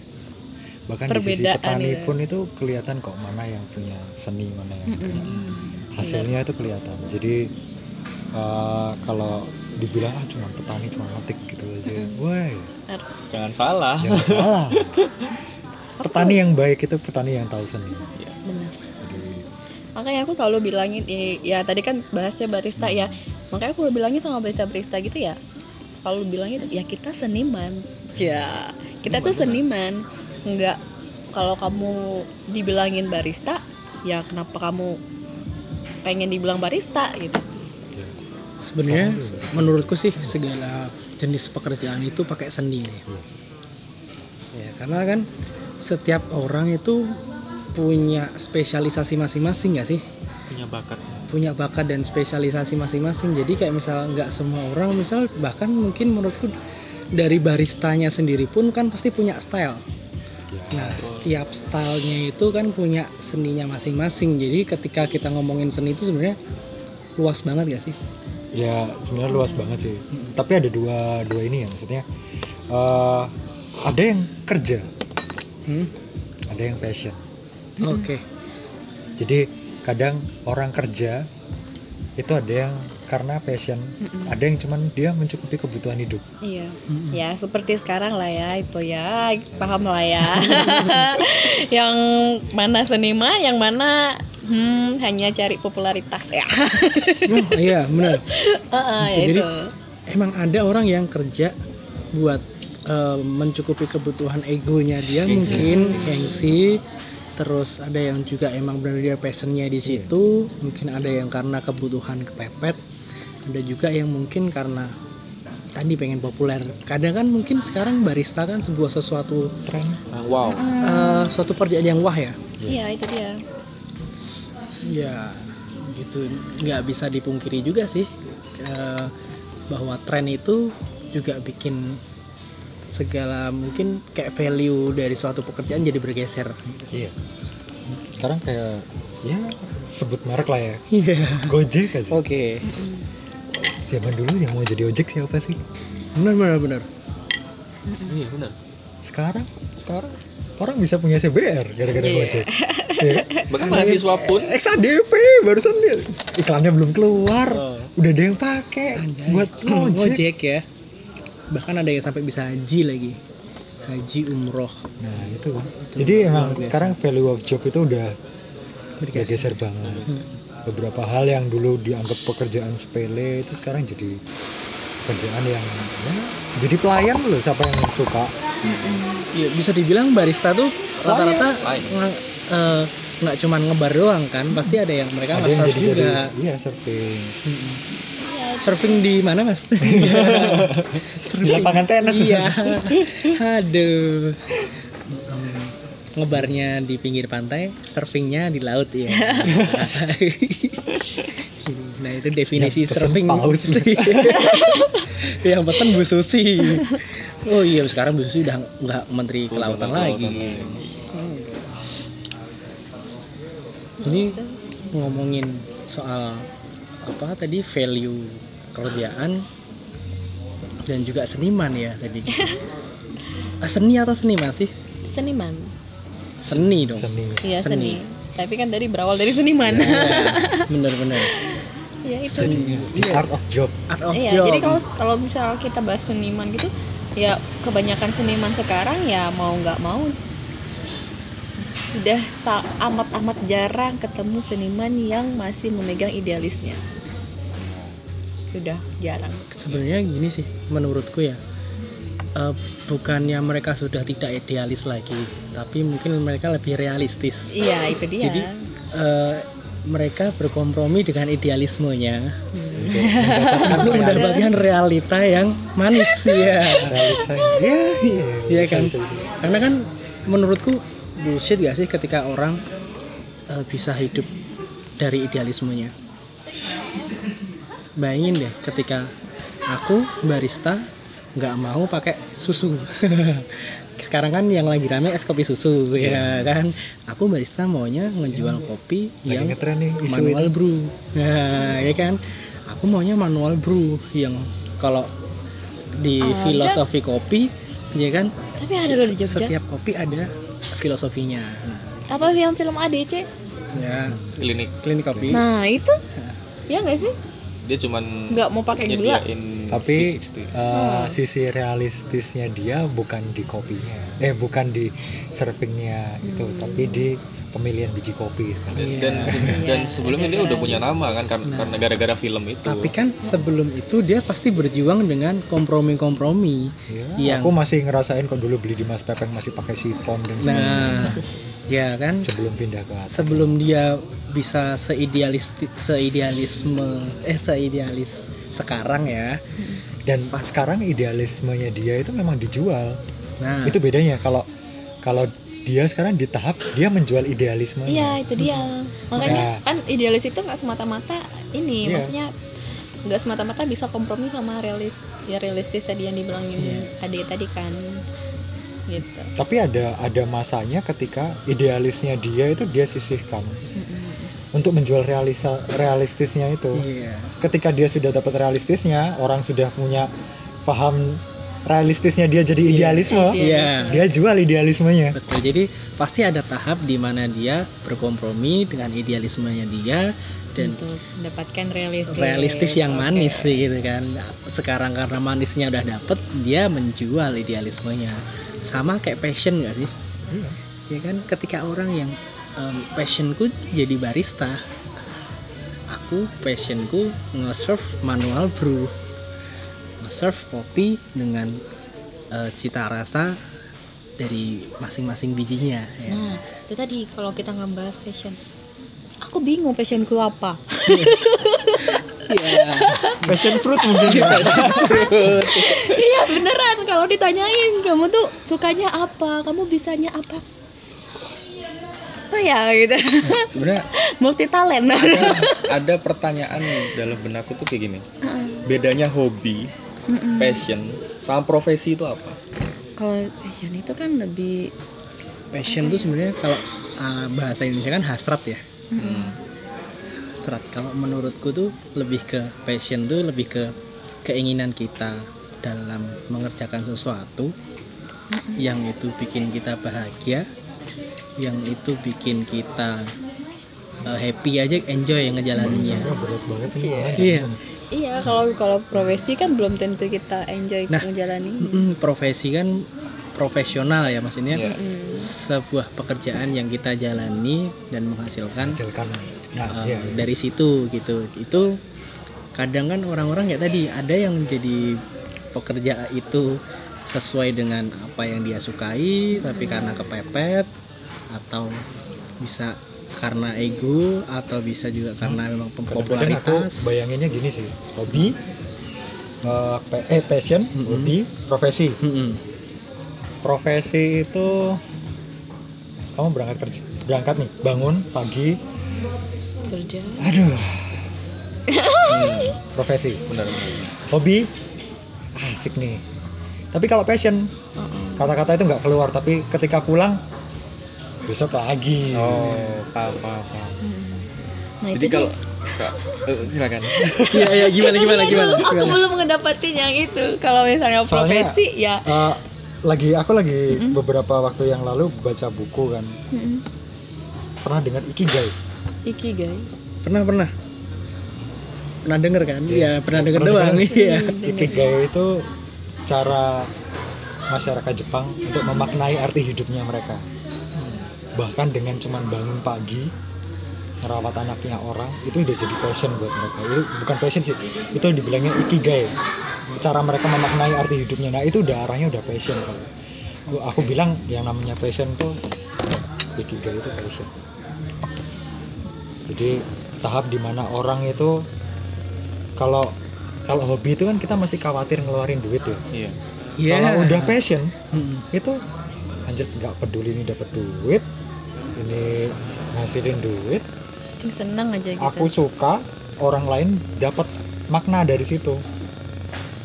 bahkan di sisi Perbedaan petani itu. pun itu kelihatan kok mana yang punya seni mana yang punya Mm-mm. hasilnya itu kelihatan. Jadi eh, kalau dibilang ah cuma petani cuma metik gitu aja. Wah jangan salah. Jangan salah. Petani yang baik itu petani yang tahu seni. Benar. Jadi makanya aku selalu bilangin ya tadi kan bahasnya barista ya. Makanya aku bilangin sama barista barista gitu ya. Selalu bilangin ya kita seniman. Ya kita tuh seniman nggak kalau kamu dibilangin barista ya kenapa kamu pengen dibilang barista gitu. ya, sebenarnya menurutku sih segala jenis pekerjaan itu pakai seni. Yes. ya karena kan setiap orang itu punya spesialisasi masing-masing nggak sih? Punya bakat. Punya bakat dan spesialisasi masing-masing. Jadi kayak misal nggak semua orang misal bahkan mungkin menurutku dari baristanya sendiri pun kan pasti punya style. Ya. nah setiap stylenya itu kan punya seninya masing-masing. Jadi ketika kita ngomongin seni itu sebenarnya luas banget gak sih ya sebenarnya luas banget sih. Tapi ada dua dua ini ya maksudnya eh, ada yang kerja. Hmm? ada yang passion. Oke. Jadi kadang orang kerja itu ada yang karena passion. Mm-mm. ada yang cuman dia mencukupi kebutuhan hidup. Iya. Mm-mm. ya seperti sekarang lah ya itu ya. Paham lah ya. Yang mana seniman yang mana hmm, hanya cari popularitas ya. Oh, iya benar. Heeh, ya Jadi- itu. emang ada orang yang kerja buat eh, mencukupi kebutuhan egonya dia mungkin gengsi. Terus ada yang juga emang benar dia passionnya di situ. Mungkin ada yang karena kebutuhan kepepet. Ada juga yang mungkin karena tadi pengen populer. Kadang kan mungkin sekarang barista kan sebuah sesuatu tren Ah, wow. Eh, suatu pekerjaan yang wah ya. Iya itu dia ya gitu. Nggak bisa dipungkiri juga sih eh, bahwa tren itu juga bikin segala mungkin kayak value dari suatu pekerjaan jadi bergeser. Iya. Sekarang kayak ya sebut merek lah ya. Iya. Gojek aja. Oke. zaman dulu yang mau jadi ojek siapa sih? Benar benar benar. iya benar. Sekarang? Sekarang orang bisa punya CBR gara-gara Iya. Gojek Iya. bahkan mahasiswa pun XADV barusan dia iklannya belum keluar Oh. udah ada yang pakai buat ngojek Ngojek ya. Bahkan ada yang sampai bisa haji lagi. Haji umroh nah itu kan jadi emang biasa. sekarang value of job itu udah bergeser. geser banget beberapa hal yang dulu dianggap pekerjaan sepele itu sekarang jadi pekerjaan yang ya, jadi pelayan loh siapa yang suka Iya, bisa dibilang barista tuh rata-rata eh, nggak cuman ngebar doang kan, pasti ada yang mereka ada yang jadi jadi juga. iya surfing. Surfing di mana mas? di lapangan tenis Iya. Aduh. Ngebarnya di pinggir pantai, surfingnya di laut ya. nah itu definisi Yang surfing. paus. yang pesan Bu Susi. Oh iya sekarang Bu Susi udah nggak menteri kelautan Kelautan lagi. lagi. Ini ngomongin soal apa tadi value kerjaan dan juga seniman ya tadi. Ah, seni atau seniman sih? Seniman. Seni dong. seni Iya Seni. seni. Tapi kan tadi berawal dari seniman. Ya, Bener-bener. Iya itu. seni the art of job Art of Iya, job. jadi kalau kalau misal kita bahas seniman gitu, ya kebanyakan seniman sekarang ya mau nggak mau sudah ta- amat-amat jarang ketemu seniman yang masih memegang idealisnya. Sudah jarang. sebenarnya gini sih menurutku ya eh, bukannya mereka sudah tidak idealis lagi tapi mungkin mereka lebih realistis Iya, itu dia. Jadi, eh, mereka berkompromi dengan idealismenya Hmm. untuk mendapatkan realita yang manis ya realita ya iya bisa, kan? bisa, bisa. karena kan menurutku bullshit gak sih ketika orang eh, bisa hidup dari idealismenya bayangin deh ketika aku barista nggak mau pakai susu sekarang kan yang lagi rame es kopi susu ya kan aku barista maunya ngejual kopi lagi yang nih manual itu brew nah ya kan aku maunya manual brew yang kalau di Ada. filosofi kopi ya kan Tapi ada loh di Jogja. setiap kopi ada filosofinya Apa yang film ADC? ya klinik klinik kopi Nah, itu. Ya nggak sih? dia cuman Nggak mau pakai gula. nyediain tapi V60. eh, sisi realistisnya dia bukan di kopinya. Eh bukan di servingnya itu tapi di pemilihan biji kopi sekarang. Dan dan sebelumnya dia udah punya nama kan karena, karena gara-gara film itu. Tapi kan sebelum itu dia pasti berjuang dengan kompromi-kompromi Ya, Yang- aku masih ngerasain kok dulu beli di Mas Pepeng masih pakai sifon dan segala nah macam. ya kan? Sebelum pindah ke atas. Sebelum dia bisa seidealis seidealisme eh seidealis sekarang ya dan pas sekarang idealismenya dia itu memang dijual nah itu bedanya kalau kalau dia sekarang di tahap dia menjual idealismenya Iya, itu dia. Makanya Nah. kan idealis itu nggak semata-mata ini, Iya. maksudnya nggak semata-mata bisa kompromi sama realis ya realistis tadi yang dibilangin Iya. adik tadi kan. Gitu. tapi ada ada masanya ketika idealisnya dia itu dia sisihkan untuk menjual realisa realistisnya itu. Iya. Ketika dia sudah dapat realistisnya orang sudah punya paham realistisnya dia jadi Iya. idealisme iya. dia jual idealismenya. Betul. Jadi pasti ada tahap di mana dia berkompromi dengan idealismenya dia dan Untuk mendapatkan realistis. realistis yang manis sih gitu kan. Sekarang karena manisnya udah dapet dia menjual idealismenya. Sama kayak passion gak sih? Iya. ya kan? Ketika orang yang em, passionku jadi barista aku passionku nge-serve manual brew nge-serve kopi dengan eh, cita rasa dari masing-masing bijinya ya. Nah, itu tadi kalau kita ngebahas fashion. Aku bingung fashionku apa. Iya. passion fruit mungkin ya. iya beneran kalau ditanyain kamu tuh sukanya apa, kamu bisanya apa? Oh ya gitu. sebenarnya Multi talent. ada, ada pertanyaan dalam benakku tuh kayak gini. Bedanya hobi passion sama profesi itu apa? Kalau fashion itu kan lebih passion tuh sebenarnya kalau ah, bahasa Indonesia kan hasrat ya. Hmm. hasrat. Kalau menurutku tuh lebih ke passion tuh lebih ke keinginan kita dalam mengerjakan sesuatu yang itu bikin kita bahagia yang itu bikin kita uh, happy aja enjoy ngejalaninnya Sebenarnya berat banget ini Cie. malah. iya Iya, kalau kalau profesi kan belum tentu kita enjoy Nah, menjalani. Mm, profesi kan profesional ya maksudnya Iya. Mm. sebuah pekerjaan yang kita jalani dan menghasilkan Hasilkan. Nah, uh, iya, iya. dari situ gitu itu kadang kan orang-orang kayak tadi ada yang jadi pekerja itu sesuai dengan apa yang dia sukai tapi karena kepepet atau bisa karena ego atau bisa juga karena memang Kadang-kadang aku popularitas bayanginnya gini sih, hobi, eh, pe- eh passion, Mhm. hobi, profesi. Mm-mm. Profesi itu kamu berangkat kerja, berangkat nih, bangun pagi, Kerja. aduh. profesi, benar benar hobi, asik nih. Tapi kalau passion, kata-kata itu nggak keluar, tapi ketika pulang besok lagi. oh paham paham paham Nah, jadi itu kalau eh, silakan iya iya gimana gimana Tapi gimana, aku gimana? belum ngedapatin yang itu. Kalau misalnya Soalnya- profesi ya. Eh, lagi aku lagi Mm-mm. beberapa waktu yang lalu baca buku kan, Mm-mm. pernah dengar ikigai. Ikigai. pernah pernah pernah denger kan Iya. iya pernah denger Pernah doang denger. iya Hmm, Ikigai itu cara masyarakat Jepang untuk memaknai arti hidupnya mereka. Bahkan dengan cuman bangun pagi, merawat anaknya orang, itu udah jadi passion buat mereka. Itu bukan passion sih, itu dibilangnya ikigai. Cara mereka memaknai arti hidupnya. Nah, itu udah arahnya udah passion kalau. Aku, aku bilang yang namanya passion tuh ikigai itu passion. Jadi tahap di mana orang itu kalau kalau hobi itu kan kita masih khawatir ngeluarin duit ya. iya Iya. Kalau udah passion Mm-mm. itu anjir nggak peduli ini dapat duit, ini ngasilin duit, Yang seneng aja gitu. aku suka, orang lain dapat makna dari situ.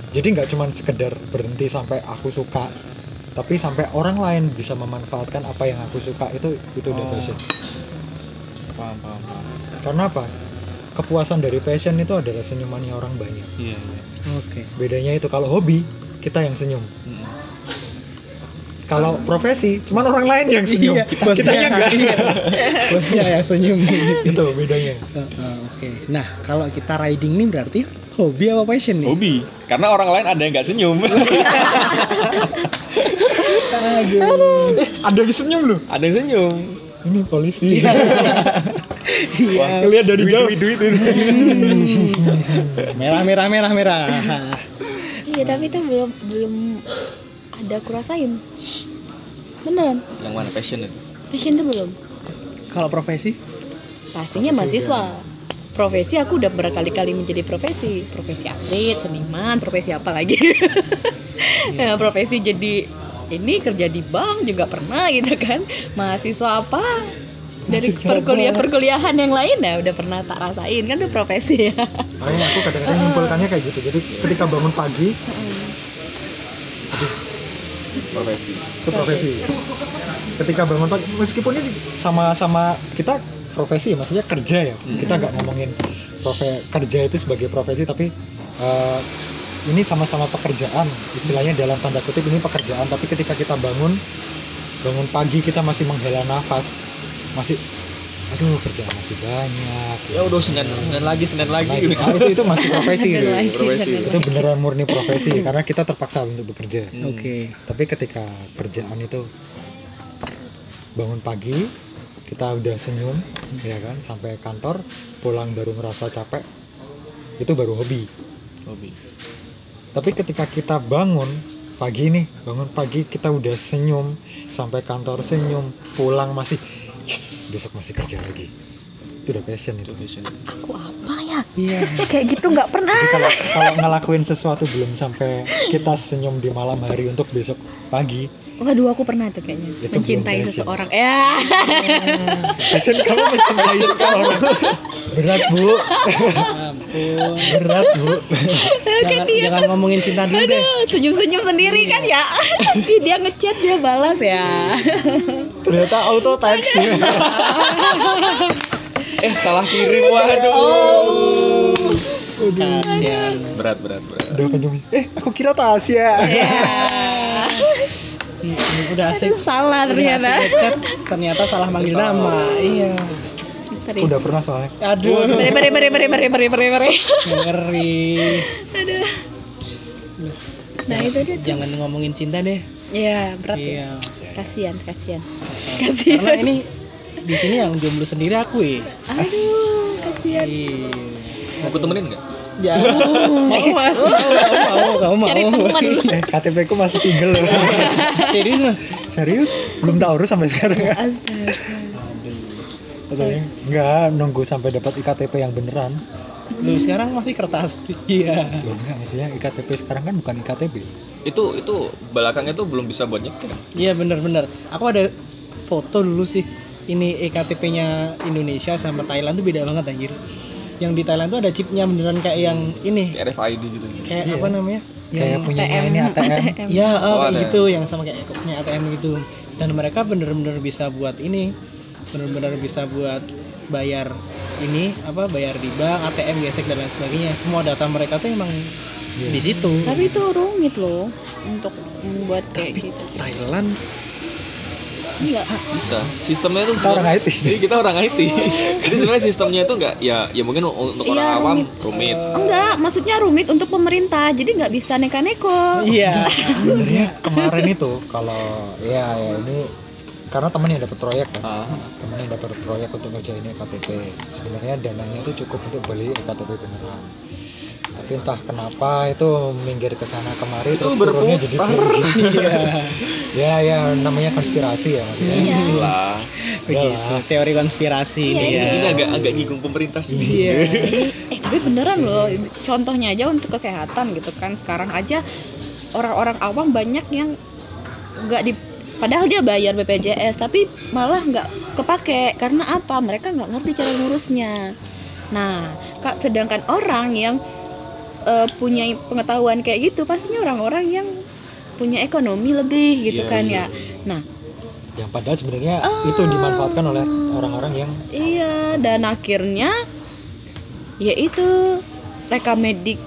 Jadi nggak cuman sekedar berhenti sampai aku suka, tapi sampai orang lain bisa memanfaatkan apa yang aku suka itu itu udah Oh. passion. paham paham paham Karena apa? Kepuasan dari passion itu adalah senyumannya orang banyak. iya iya oke Bedanya itu kalau hobi kita yang senyum. Mm. Kalau profesi cuman orang lain yang senyum. Iya, kita kitanya enggak. iya. bosnya ya senyum. Itu bedanya. Heeh, oke. Nah kalau kita riding nih berarti hobi apa passion nih? Hobi. Karena orang lain ada yang nggak senyum. Aduh. Ada yang senyum loh. ada yang senyum. Ini polisi. iya. Lihat dari jauh. merah merah merah merah. Iya, tapi itu belum belum ada aku rasain. Beneran. yang mana passion itu Passion tuh belum. kalau profesi Pastinya mahasiswa. Profesi aku udah berkali-kali menjadi profesi. Profesi atlet, seniman, profesi apa lagi? Nah, profesi jadi ini kerja di bank juga pernah gitu kan. Mahasiswa apa? Dari perkuliah perkuliahan yang lain ya udah pernah tak rasain kan itu profesi ya. Makanya aku kadang-kadang menyimpulkannya kayak gitu. Jadi ketika bangun pagi profesi itu profesi. Ketika bangun pagi meskipun ini sama-sama kita profesi maksudnya kerja ya. Kita nggak ngomongin profe kerja itu sebagai profesi tapi eh, ini sama-sama pekerjaan. Istilahnya dalam tanda kutip ini pekerjaan tapi ketika kita bangun bangun pagi kita masih menghela nafas masih aduh kerjaan masih banyak ya udah senin senin lagi senin lagi Lagi. gitu Ah, itu itu masih profesi gitu. lagi, profesi. itu beneran murni profesi karena kita terpaksa untuk bekerja Hmm. oke tapi ketika kerjaan itu bangun pagi kita udah senyum ya kan sampai kantor pulang baru ngerasa capek itu baru hobi hobi tapi ketika kita bangun pagi nih bangun pagi kita udah senyum sampai kantor senyum pulang masih yes besok masih kerja lagi itu udah passion itu passion Aku apa ya? iya Kayak gitu nggak pernah. Jadi kalau kalau ngelakuin sesuatu belum sampai kita senyum di malam hari untuk besok pagi, Waduh, aku pernah tuh kayaknya Itu mencintai seseorang. Ya. passion kamu mencintai seseorang. Berat bu, ampun berat bu. jangan, jangan ngomongin cinta dulu deh Aduh, senyum-senyum sendiri kan ya. Dia ngechat dia balas ya. Ternyata auto text. eh salah kirim waduh Oh. kasihan berat berat berat udah eh aku kira Tasya Ya. Hmm, udah asik Aduh, salah udah ternyata. asik ternyata salah manggil nama iya udah pernah soalnya aduh Beri beri beri beri beri beri beri beri. ngeri Aduh. Nah itu dia tuh. jangan ngomongin cinta deh Ya berat ya. iya Kasian kasian. karena ini di sini yang jomblo sendiri aku ya Aduh kasian. Iya. mau ku temenin nggak Ya, mau mas, mau, mau, kamu mau. Cari teman. eh KTP ku masih single loh Serius mas? serius belum tahu urus sampai sekarang Astaga. Katanya, enggak nunggu sampai dapat iktp yang beneran Lu sekarang masih kertas. Iya. Loh, enggak maksudnya iktp sekarang kan bukan iktp itu itu belakangnya tuh belum bisa buat nyetir Iya bener-bener. Aku ada foto dulu sih. Ini EKTP-nya Indonesia sama Thailand tuh beda banget anjir. Yang di Thailand tuh ada chipnya beneran kayak yang ini. Kayak RFID gitu Kayak Iya. apa namanya? kayak Yang punya ATM. ini ATM Ya, ah, Oh, kayak ada. gitu yang sama kayak punya ATM gitu. Dan mereka bener-bener bisa buat ini, bener-bener bisa buat bayar ini apa bayar di bank, ATM, gesek dan lain sebagainya. Semua data mereka tuh emang Iya. di situ. Tapi itu rumit loh untuk membuat kayak gitu. Thailand Enggak. bisa. Sistemnya tuh kita orang IT jadi kita orang IT jadi sebenarnya sistemnya itu nggak ya ya mungkin untuk Iya, orang awam rumit. rumit. Enggak, maksudnya rumit untuk pemerintah. Jadi nggak bisa neka-neko. Iya. sebenarnya kemarin itu kalau ya, ya ini karena temen yang dapat proyek kan. Ah, temen yang dapat proyek untuk ngerjain KTP sebenarnya dananya itu cukup untuk beli KTP beneran tapi entah kenapa itu minggir ke sana kemari Itu terus turunnya jadi gini. Iya. ya ya namanya konspirasi ya maksudnya Iya. lah Begitu. Teori konspirasi Iya, ini ya. ini agak agak ngikung pemerintah sih Iya. Eh tapi beneran loh. Contohnya aja untuk kesehatan gitu kan. Sekarang aja orang-orang awam banyak yang nggak di padahal dia bayar BPJS tapi malah nggak kepake karena apa mereka nggak ngerti cara ngurusnya nah kak sedangkan orang yang eh, punya pengetahuan kayak gitu pastinya orang-orang yang punya ekonomi lebih gitu Iya, kan iya, ya nah yang padahal sebenarnya Ah. itu dimanfaatkan oleh orang-orang yang Iya, dan akhirnya yaitu rekam medik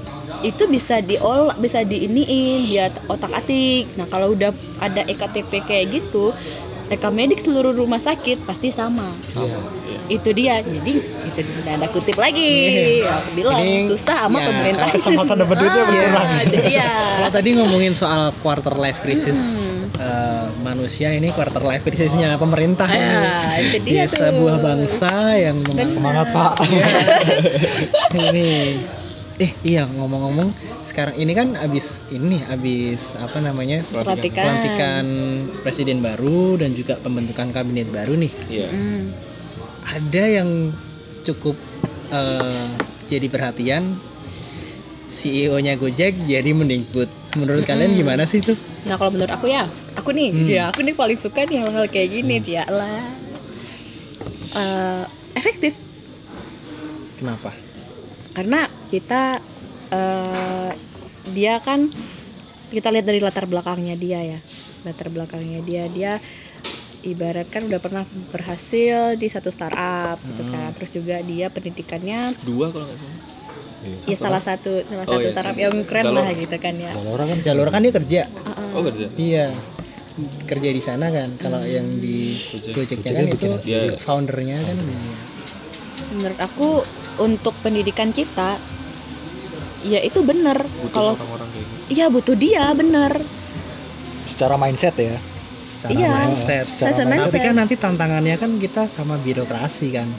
itu bisa diolah, bisa diiniin, dia otak-atik. Nah, kalau udah ada EKTP kayak gitu, rekam medik seluruh rumah sakit pasti sama. ya, Itu dia. Jadi itu ada kutip lagi. Aku bilang Ini- susah sama ya, pemerintah. kesempatan dapat duitnya Ah, berkurang dia. Kalau tadi ngomongin soal quarter life crisis Hmm. eh, manusia ini quarter life crisisnya pemerintah Ah, itu di dia tuh. sebuah bangsa yang semangat pak ini eh iya ngomong-ngomong sekarang ini kan abis ini abis apa namanya Pelantikan. pelantikan presiden baru dan juga pembentukan kabinet baru nih iya Hmm. ada yang cukup eh, jadi perhatian CEO-nya Gojek jadi mendikbud. Menurut kalian gimana sih itu? Nah kalau menurut aku ya, aku nih, Hmm. Jia, aku nih paling suka nih hal-hal kayak gini, Jia lah. Eh, efektif Kenapa? karena kita eh, dia kan kita lihat dari latar belakangnya dia ya, latar belakangnya dia dia ibaratkan udah pernah berhasil di satu startup gitu Hmm. kan, terus juga dia pendidikannya dua kalau nggak salah ya salah satu salah Oh, satu iya, startup iya. yang keren Jalur. lah gitu kan ya. Zalora kan Jalur kan dia kerja. Heeh. oh kerja Iya. Kerja di sana kan. Kalau yang di Gojek. Kan bikin itu foundernya kan. menurut aku untuk pendidikan kita ya itu bener butuh kalau gitu iya butuh dia bener secara mindset ya Secara Iya. mindset. Secara Sama mindset. Tapi kan nanti tantangannya kan kita sama birokrasi kan.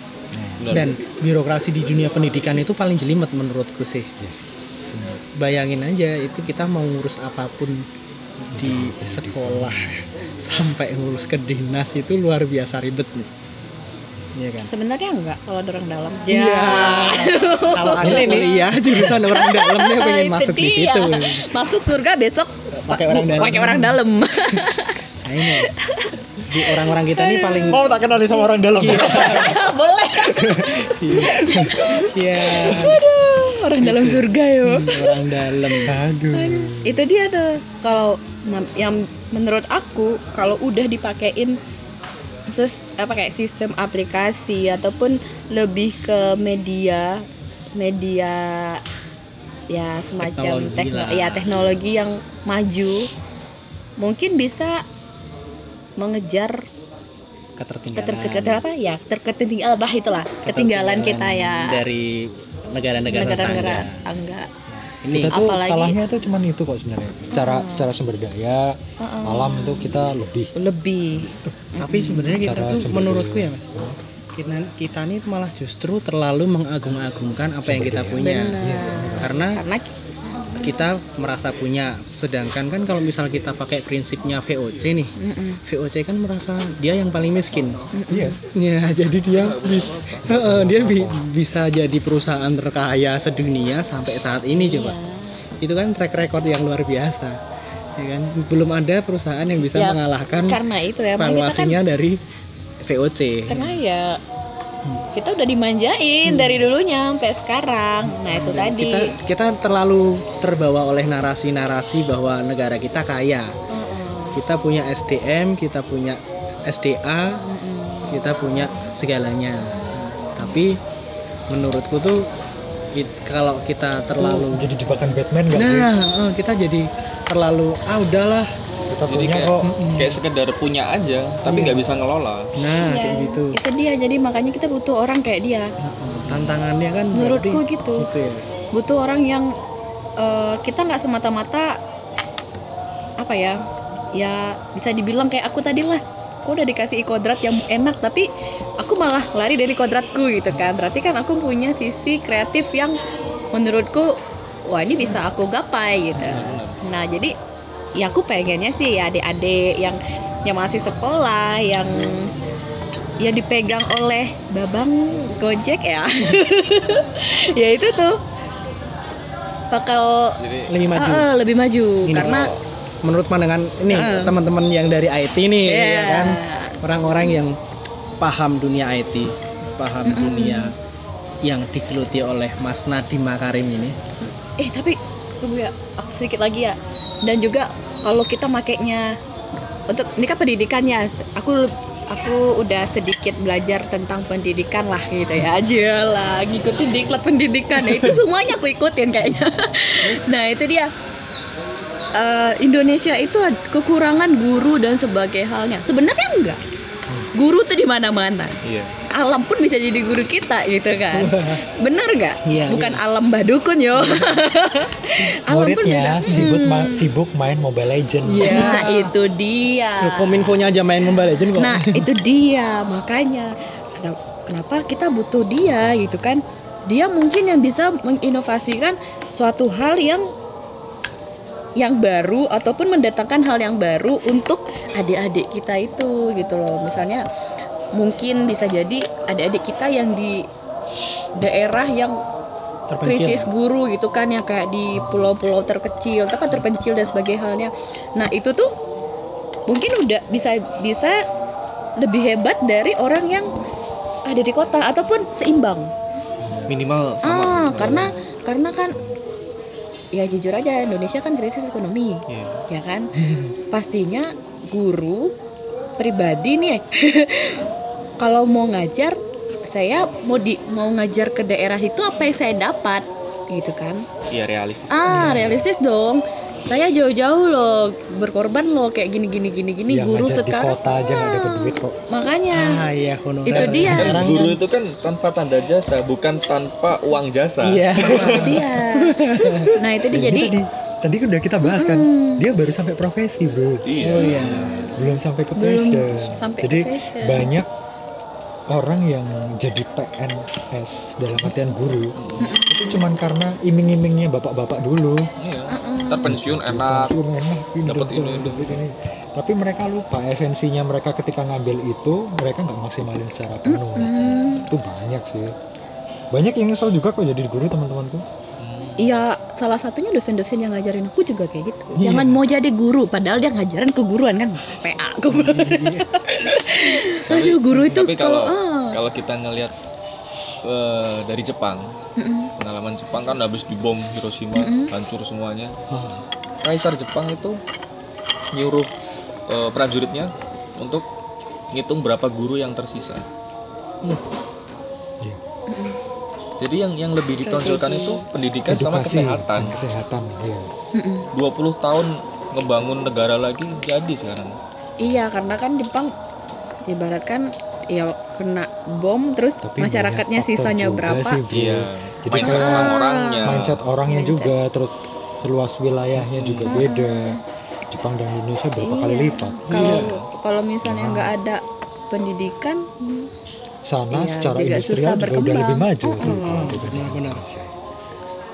Dan birokrasi di dunia pendidikan itu paling jelimet menurutku sih. yes bayangin aja itu kita mau ngurus apa pun di sekolah sampai ngurus ke dinas itu luar biasa ribet nih Iya kan? Sebenarnya enggak kalau ada orang dalam. Iya. kalau ada kuliah jurusan orang dalam dia pengen masuk di situ. Masuk surga besok Pakai orang dalam. pakai orang dalam. Nah ini. Di orang-orang kita nih paling mau tak kenal sama orang dalam? Boleh. Iya. Orang dalam surga yo orang dalam. Aduh. Itu dia tuh. Kalau yang menurut aku kalau udah dipakein akses apa kayak sistem aplikasi ataupun lebih ke media media ya semacam Teknologi tekno ya teknologi yang maju. Mungkin bisa mengejar ketertinggalan. keter, keter apa? Ya terketinggalan bah itulah ketinggalan kita ya. dari negara-negara negara-negara tetangga. angga ini kita tuh apalagi- kalahnya tuh cuman itu kok sebenarnya. Secara secara sumber daya Heeh. alam itu kita lebih. Lebih tapi sebenarnya kita tuh menurutku ya mas kita kita nih malah justru terlalu mengagung-agungkan apa yang kita punya. benar karena karena kita merasa punya sedangkan kan kalau misal kita pakai prinsipnya VOC nih. VOC kan merasa dia yang paling miskin. Iya. Ya jadi dia bis- dia bi- bisa jadi perusahaan terkaya sedunia sampai saat ini coba. Iya. itu kan track record yang luar biasa ya kan? Belum ada perusahaan yang bisa Ya, mengalahkan karena itu ya kita kan valuasinya dari VOC karena ya kita udah dimanjain dari dulunya sampai sekarang. Nah itu tadi. kita kita terlalu terbawa oleh narasi-narasi bahwa negara kita kaya. Kita punya SDM kita punya SDA kita punya segalanya. Tapi menurutku tuh it- kalau kita terlalu Tuh jadi jebakan Batman gak sih? Nah eh, kita jadi terlalu ah udahlah. Kita Jadi punya kayak kok. kayak sekedar punya aja, tapi nggak bisa ngelola. nah Ya, kayak gitu. itu dia. Jadi makanya kita butuh orang kayak dia. Tantangannya kan menurutku gitu. gitu ya. Butuh orang yang eh, kita nggak semata-mata apa ya ya bisa dibilang kayak aku tadi lah. Aku udah dikasih kodrat yang enak tapi aku malah lari dari kodratku gitu kan. Berarti kan aku punya sisi kreatif yang menurutku wah ini bisa aku gapai gitu. Nah jadi ya aku pengennya sih ya adik-adik yang yang masih sekolah yang yang dipegang oleh babang gojek ya. Ya itu tuh bakal Jadi lebih maju. Ah, ah, lebih maju. Gini, karena menurut pandangan ini Heeh. teman-teman yang dari IT nih Iya. ya kan? Orang-orang yang paham dunia IT paham dunia yang digeluti oleh Mas Nadiem Makarim ini. Eh tapi tunggu ya aku sedikit lagi ya. Dan juga kalau kita makainya untuk ini kan pendidikannya. Aku aku udah sedikit belajar tentang pendidikan lah gitu ya. Aja lah ngikutin diklat pendidikan. Ya itu semuanya aku ikutin kayaknya. Nah itu dia. Eh, Indonesia itu kekurangan guru dan sebagai halnya sebenarnya enggak guru tuh di mana-mana. Iya. alam pun bisa jadi guru kita gitu kan. Bener nggak? Iya, bukan alam mbah dukun yo alam pun muridnya bisa sibuk Hmm. ma- sibuk main Mobile Legend Iya. nah itu dia. Kominfonya aja main Mobile Legends kok. Nah itu dia. Makanya kenapa kita butuh dia gitu kan? Dia mungkin yang bisa menginovasikan suatu hal yang yang baru ataupun mendatangkan hal yang baru untuk adik-adik kita itu gitu loh. Misalnya mungkin bisa jadi adik-adik kita yang di daerah yang krisis terpencil guru gitu kan yang kayak di pulau-pulau terkecil tempat terpencil dan sebagainya halnya. Nah itu tuh mungkin udah bisa bisa lebih hebat dari orang yang ada di kota ataupun seimbang. Minimal sama. ah karena karena kan ya jujur aja Indonesia kan krisis ekonomi Iya. ya kan? Pastinya guru pribadi nih kalau mau ngajar saya mau di mau ngajar ke daerah itu apa yang saya dapat? Gitu kan? Iya realistis. ah realistis dong saya jauh-jauh loh berkorban loh kayak gini gini gini gini. Yang guru ngajar di sekarang kota aja nggak dapat duit kok. makanya. Ah iya honorer Itu dia. Sekarang guru kan- itu kan tanpa tanda jasa, bukan tanpa uang jasa. iya. Itu dia. Nah itu dia. Ya, jadi tadi tadi kan udah kita bahas kan. Mm. dia baru sampai profesi bro. Iya. oh iya. Belum sampai ke Belum passion sampai jadi ke passion. banyak orang yang jadi PNS dalam artian guru itu cuman karena iming-imingnya bapak-bapak dulu Iya. Mm-mm. Ntar pensiun enak. Pensiun enak Dapat dapat ini, dapat ini. tapi mereka lupa esensinya mereka ketika ngambil itu mereka nggak maksimalin secara penuh Hmm, itu banyak sih banyak yang nyesel juga kok jadi guru teman-temanku Iya, salah satunya dosen-dosen yang ngajarin aku juga kayak gitu. Iya. Jangan mau jadi guru, padahal dia ngajarin keguruan kan, PA. Aduh, guru itu Tapi kalau kalau ah, kalau kita ngelihat eh, dari Jepang, mm-mm, pengalaman Jepang kan habis dibom Hiroshima, Mm-mm. hancur semuanya. Ah, Kaisar Jepang itu nyuruh eh, prajuritnya untuk ngitung berapa guru yang tersisa. Iya. Jadi yang yang lebih ditonjolkan Strategi. itu pendidikan sama edukasi kesehatan. dan kesehatan iya Mm-mm. 20 tahun ngebangun negara lagi jadi sekarang. Iya, karena kan Jepang ibaratkan ya kena bom terus Tapi masyarakatnya sisanya juga berapa? sih, bro. Iya. Jadi Mindset kayak- orang-orangnya. mindset orangnya Mindset. juga terus luas wilayahnya juga Hmm. beda Jepang dan Indonesia berapa kali Iya. lipat Kalau Iya. kalau misalnya Nah. nggak ada pendidikan, sana Iya, secara juga industrial juga udah berkembang. lebih maju tuh, Mm-mm. kalau dibanding Benar-benar.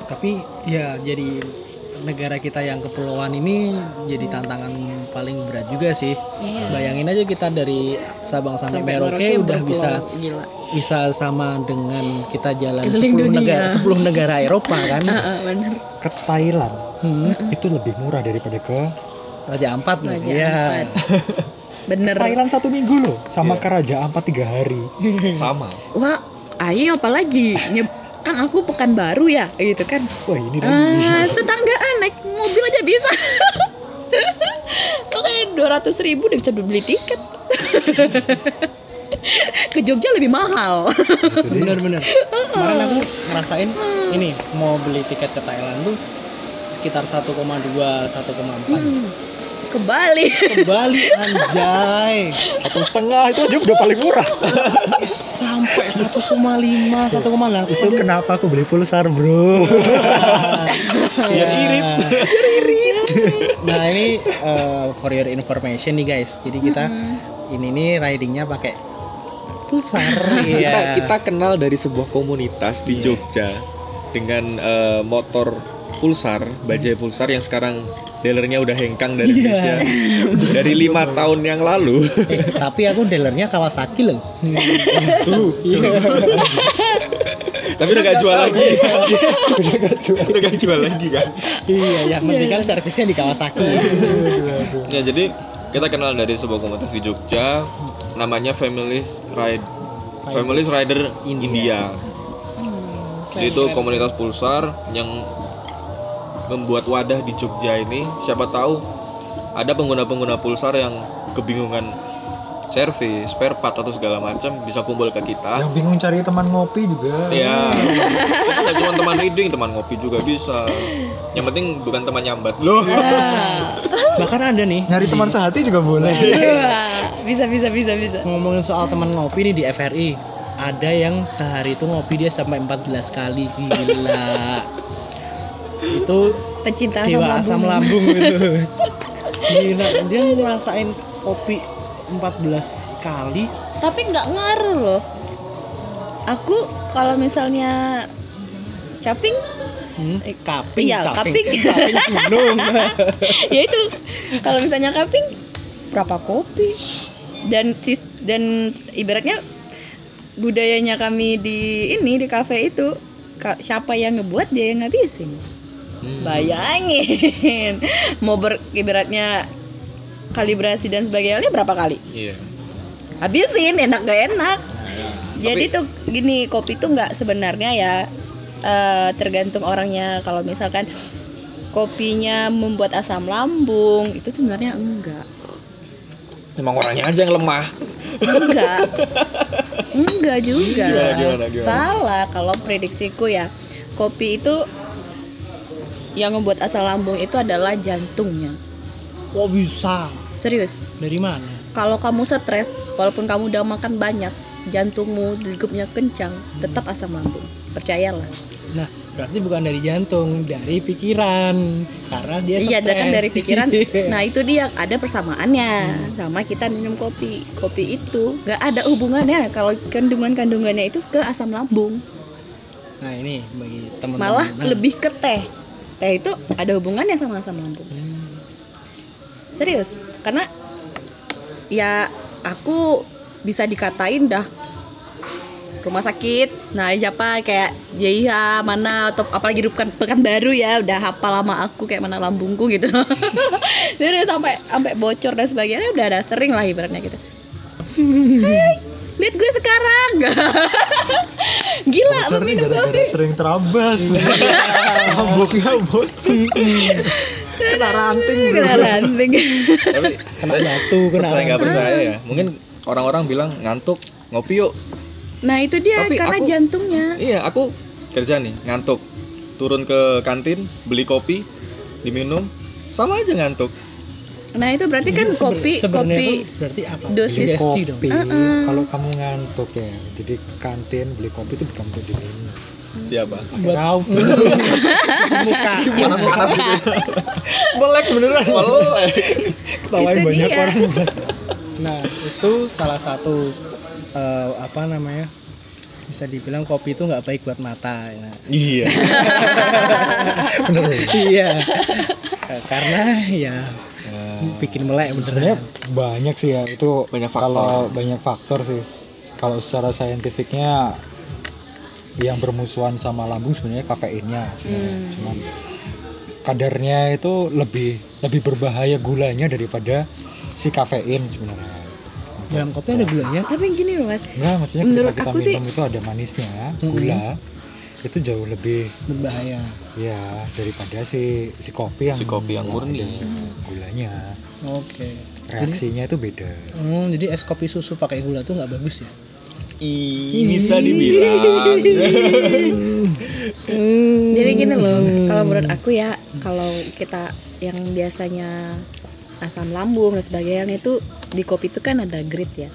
Tapi ya jadi negara kita yang kepulauan ini jadi tantangan paling berat juga sih. iya. Bayangin aja kita dari Sabang sampai, Merauke Merauke udah berpulau. bisa gila. bisa sama dengan kita jalan Keliling 10 dunia. negara 10 negara Eropa kan. Heeh, bener. ke Thailand Hmm. itu lebih murah daripada ke Raja Ampat nih. Raja Iya. Ampat. Bener. Thailand satu minggu loh sama Iya. ke Raja Ampat tiga hari Sama. Wah, ayo apalagi kan aku pekan baru ya gitu kan. wah ini dan Ah, tetanggaan naik mobil aja bisa. Oke, dua ratus ribu udah bisa beli tiket. Ke Jogja lebih mahal. Bener-bener. Kemarin aku ngerasain ini mau beli tiket ke Thailand tuh sekitar 1,2 1,4 Hmm. Ke Bali. ke Bali anjay. Satu setengah itu aja udah paling murah. Sampai 1,5 1,8 itu kenapa aku beli pulsar bro? Biar irit. Nah ini uh, for your information nih guys. Jadi kita ini nih ridingnya pakai pulsar Kita, iya. kita kenal dari sebuah komunitas di Iya. Jogja dengan eh, motor pulsar, bajai pulsar yang sekarang dealernya udah hengkang dari Iya. Indonesia dari lima tahun yang lalu. eh, tapi aku dealernya Kawasaki loh Tapi udah gak jual lagi. udah gak jual udah gak jual lagi kan. iya yang penting kan servisnya di Kawasaki Ya jadi kita kenal dari sebuah komunitas di Jogja namanya Families Ride Families Rider India. India. Jadi itu komunitas pulsar yang membuat wadah di Jogja ini. Siapa tahu ada pengguna-pengguna pulsar yang kebingungan servis, spare part atau segala macam bisa kumpul ke kita. yang bingung cari teman ngopi juga Ya, kita cuma teman reading, teman ngopi juga bisa. Yang penting bukan teman nyambat loh. Ah. bahkan ada nih nyari teman sehati juga boleh Wah, bisa bisa bisa bisa. ngomongin soal teman ngopi nih di FRI ada yang sehari itu ngopi dia sampai 14 kali gila itu Pecinta dewa asam asam lambung. lambung itu gila dia ngerasain kopi 14 kali Tapi nggak ngaruh loh. Aku kalau misalnya caping hmm, kaping Iya, kaping. kaping gunung ya itu kalau misalnya kaping berapa kopi dan dan ibaratnya budayanya kami di ini di kafe itu siapa yang ngebuat dia yang ngabisin Hmm. bayangin mau ber ibaratnya kalibrasi dan sebagainya berapa kali Iya. habisin enak gak enak jadi tuh gini kopi tuh nggak sebenarnya ya eh, tergantung orangnya kalau misalkan kopinya membuat asam lambung itu sebenarnya enggak Memang orangnya aja yang lemah. enggak enggak juga Gimana, gimana, gimana? salah kalau prediksiku ya kopi itu yang membuat asam lambung itu adalah jantungnya. Kok bisa? Serius. Dari mana? Kalau kamu stres walaupun kamu udah makan banyak jantungmu degupnya kencang tetap asam lambung. Percayalah. Nah berarti bukan dari jantung dari pikiran. Karena dia iya stres. kan dari pikiran. Nah itu dia ada persamaannya. Sama kita minum kopi. Kopi itu nggak ada hubungannya. Kalau kandungan kandungannya itu ke asam lambung. Nah ini bagi teman-teman. Malah Nah, lebih ke teh teh itu ada hubungannya sama asam lambung serius? Karena ya aku bisa dikatain dah rumah sakit nah siapa kayak JIH mana atau apalagi di pekan, baru ya udah hafal lama aku kayak mana lambungku gitu. Jadi sampai sampai bocor dan sebagainya udah ada sering lah ibaratnya gitu lihat gue sekarang. Gila lu Bocor nih minum gara-gara kopi. sering terabas. Lambungnya bocor kena ranting kena ranting. Tapi kena batu kena percaya nggak percaya ya. Mungkin orang-orang bilang ngantuk ngopi yuk. Nah itu dia Tapi karena aku- jantungnya. iya aku kerja nih ngantuk. Turun ke kantin beli kopi diminum sama aja ngantuk Nah itu berarti kan Seber- kopi kopi berarti apa? dosis- dong. kopi Uh-uh. kalau kamu ngantuk ya jadi kantin beli kopi itu bukan untuk diminum siapa Buat- tahu muka. panas panas gitu melek beneran Melek. ketawain Itu banyak dia. orang Nah, itu salah satu eh, apa namanya? Bisa dibilang kopi itu nggak baik buat mata. Nah, iya bener iya. Karena ya bikin melek sebenarnya banyak sih ya itu Banyak faktor. kalau banyak faktor sih kalau secara saintifiknya yang bermusuhan sama lambung sebenarnya kafeinnya sebenarnya Hmm. cuman kadarnya itu lebih lebih berbahaya gulanya daripada si kafein sebenarnya Dalam kopi ada gulanya. Tapi gini loh mas, enggak maksudnya Menurut kita aku sih- minum itu ada manisnya gula itu jauh lebih Berbahaya. Ya daripada si si kopi yang Si kopi yang murni. gulanya Oke. reaksinya itu beda Hmm, jadi es kopi susu pakai gula tuh nggak bagus ya? Ih, bisa dibilang jadi gini loh. Kalau menurut aku ya, kalau kita yang biasanya asam lambung dan sebagainya itu di kopi itu kan ada grit ya.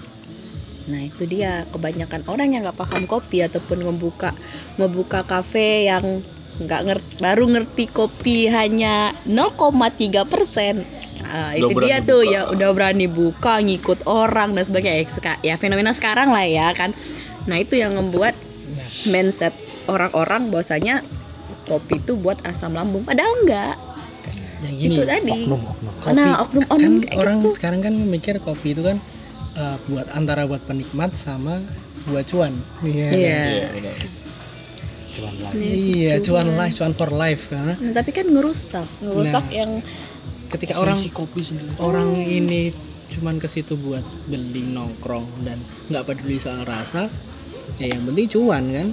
Nah itu dia kebanyakan orang yang nggak paham kopi ataupun ngebuka ngebuka kafe yang nggak ngerti baru ngerti kopi hanya 0,3 persen. Nah, itu dia tuh buka. ya udah berani buka ngikut orang dan sebagainya Ya, ya fenomena sekarang lah ya kan. Nah itu yang membuat Nah, mindset orang-orang bahwasanya kopi itu buat asam lambung padahal enggak yang gini. itu tadi oknum oknum kopi Nah, oknum-oknum kan kayak orang gitu. sekarang kan mikir kopi itu kan eh, buat antara buat penikmat sama buat cuan. Iya. Iya. Iya, benar. cuman lagi Iya, cuan Cuan. life, cuan for life karena Nah, tapi kan ngerusak ngerusak Nah. yang ketika orang kopi sendiri orang ini cuman ke situ buat beli nongkrong dan nggak peduli soal rasa ya yang penting cuan kan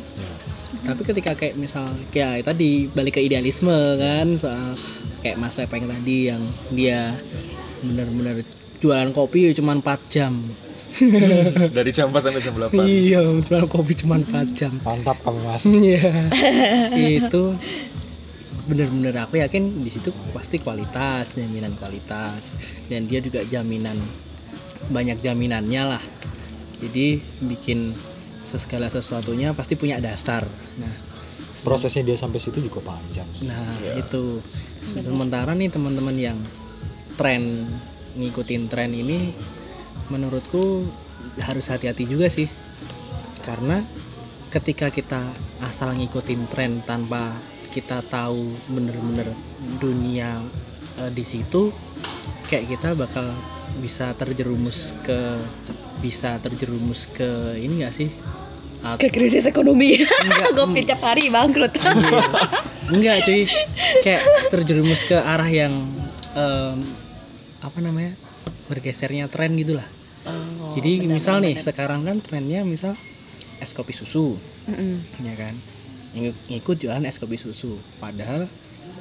tapi ketika kayak misal kayak tadi balik ke idealisme kan soal kayak Mas Epeng tadi yang dia bener-bener jualan kopi cuman 4 jam dari jam 4 sampai jam 8 iya jualan kopi cuman 4 jam mantap kamu mas Iya. itu bener-bener aku yakin di situ pasti kualitas, jaminan kualitas dan dia juga jaminan banyak jaminannya lah. Jadi bikin segala sesuatunya pasti punya dasar. Nah, prosesnya dia sampai situ juga panjang nah Ya. itu. Sementara nih teman-teman yang tren ngikutin tren ini menurutku harus hati-hati juga sih. Karena ketika kita asal ngikutin tren tanpa kita tahu bener-bener dunia eh, di situ kayak kita bakal bisa terjerumus ke bisa terjerumus ke ini gak sih? At- ke krisis ekonomi. Kopi tiap hari bangkrut. Enggak cuy. Kayak terjerumus ke arah yang em, apa namanya? Bergesernya tren gitulah Oh, jadi benar, misal benar, nih benar. sekarang kan trennya misal es kopi susu Mm-mm. ya kan? Ng- ngikut jualan es kopi susu. Padahal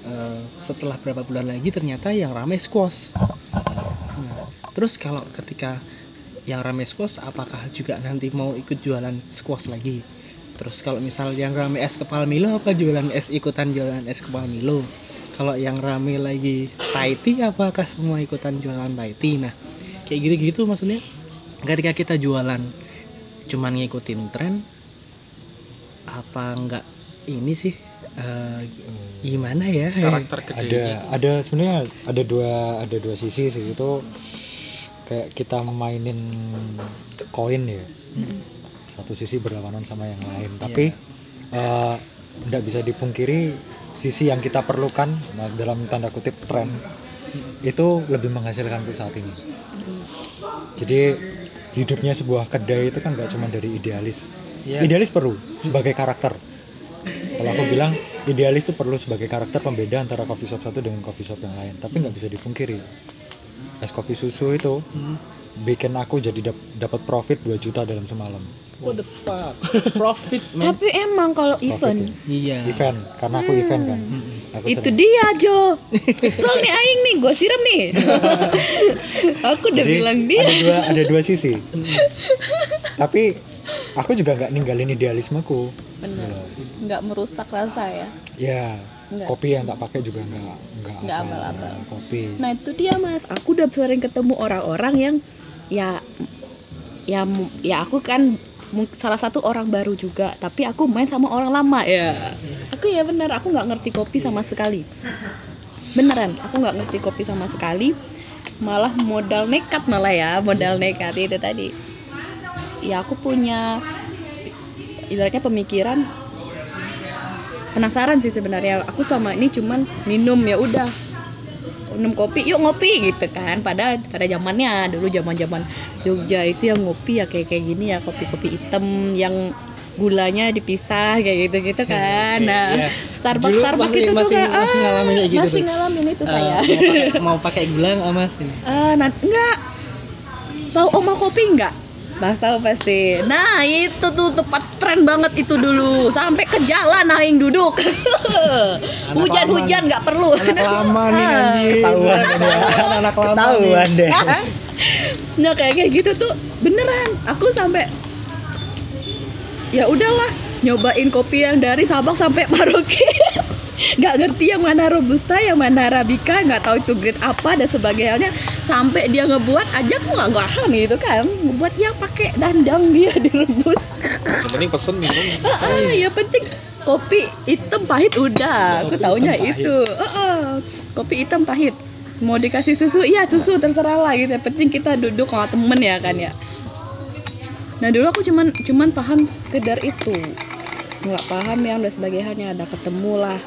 eh, setelah berapa bulan lagi ternyata yang ramai squash. Nah, terus kalau ketika yang ramai squash apakah juga nanti mau ikut jualan squash lagi? Terus kalau misal yang ramai es kepal Milo apa jualan es ikutan jualan es kepal Milo? Kalau yang ramai lagi Thai tea apakah semua ikutan jualan Thai tea? Nah kayak gitu-gitu maksudnya. Ketika kita jualan cuman ngikutin tren apa enggak ini sih eh, gimana ya? Karakter ada gedenya ada sebenarnya ada dua ada dua sisi sih. Itu kayak kita mainin koin ya. Satu sisi berlawanan sama yang lain. Tapi eh, nggak bisa dipungkiri sisi yang kita perlukan nah, dalam tanda kutip tren itu lebih menghasilkan untuk saat ini jadi hidupnya sebuah kedai itu kan nggak cuma dari idealis. Iya. idealis perlu sebagai karakter. Kalau aku bilang idealis itu perlu sebagai karakter pembeda antara coffee shop satu dengan coffee shop yang lain. Tapi nggak bisa dipungkiri. Es kopi susu itu Hmm. bikin aku jadi dap- dapat profit 2 juta dalam semalam. What the fuck? Profit man. Tapi emang kalau event. ya. iya. Event karena aku event kan. Mm-mm. Aku itu dia Jo. Kesel nih aing nih. Gue siram nih. Aku udah Jadi, bilang dia. ada dua ada dua sisi. Tapi aku juga nggak ninggalin idealismeku. Bener. Nggak merusak rasa ya? Ya Nggak. kopi yang tak pakai juga nggak nggak abal-abal. kopi. Nah itu dia mas, aku udah sering ketemu orang-orang yang ya ya ya aku kan salah satu orang baru juga, tapi aku main sama orang lama ya. Aku ya bener, aku nggak ngerti kopi sama sekali. Beneran, aku nggak ngerti kopi sama sekali. Malah modal nekat malah ya, modal nekat itu tadi. Ya aku punya ibaratnya pemikiran penasaran sih sebenarnya. Aku selama ini cuman minum ya udah minum kopi yuk ngopi gitu kan. Pada pada zamannya dulu zaman zaman Jogja itu yang ngopi ya kayak kayak gini ya kopi kopi hitam yang gulanya dipisah kayak gitu gitu kan. nah Iya. Starbucks Dulu Starbucks masih- itu masih- tuh kayak masih ah, ngalamin kayak gitu masih ngalamin itu Eh, saya mau pakai mau pakai gula nggak mas? Ini Eh, nah, enggak tahu oma kopi enggak Mas tahu pasti. Nah itu tuh tempat tren banget itu dulu. Sampai ke jalan aing duduk. Hujan-hujan nggak perlu. anak lama nih anjing. Ketahuan anak lama ketahuan deh nah kayak kayak gitu tuh beneran. Aku sampai ya udahlah nyobain kopi yang dari Sabang sampai Merauke nggak ngerti yang mana robusta yang mana arabica nggak tahu itu grade apa dan sebagainya. Sampai dia ngebuat aja aku nggak paham gitu kan. Ngebuat yang pakai dandang dia direbus. Yang penting pesen minum. Ah, ya penting kopi hitam pahit udah. Aku taunya itu. Ah, ah. kopi hitam pahit. Mau dikasih susu? Iya susu terserah lah gitu. Yang penting kita duduk sama temen ya kan ya. Nah dulu aku cuman cuman paham sekedar itu nggak paham yang dan sebagainya ada ketemu lah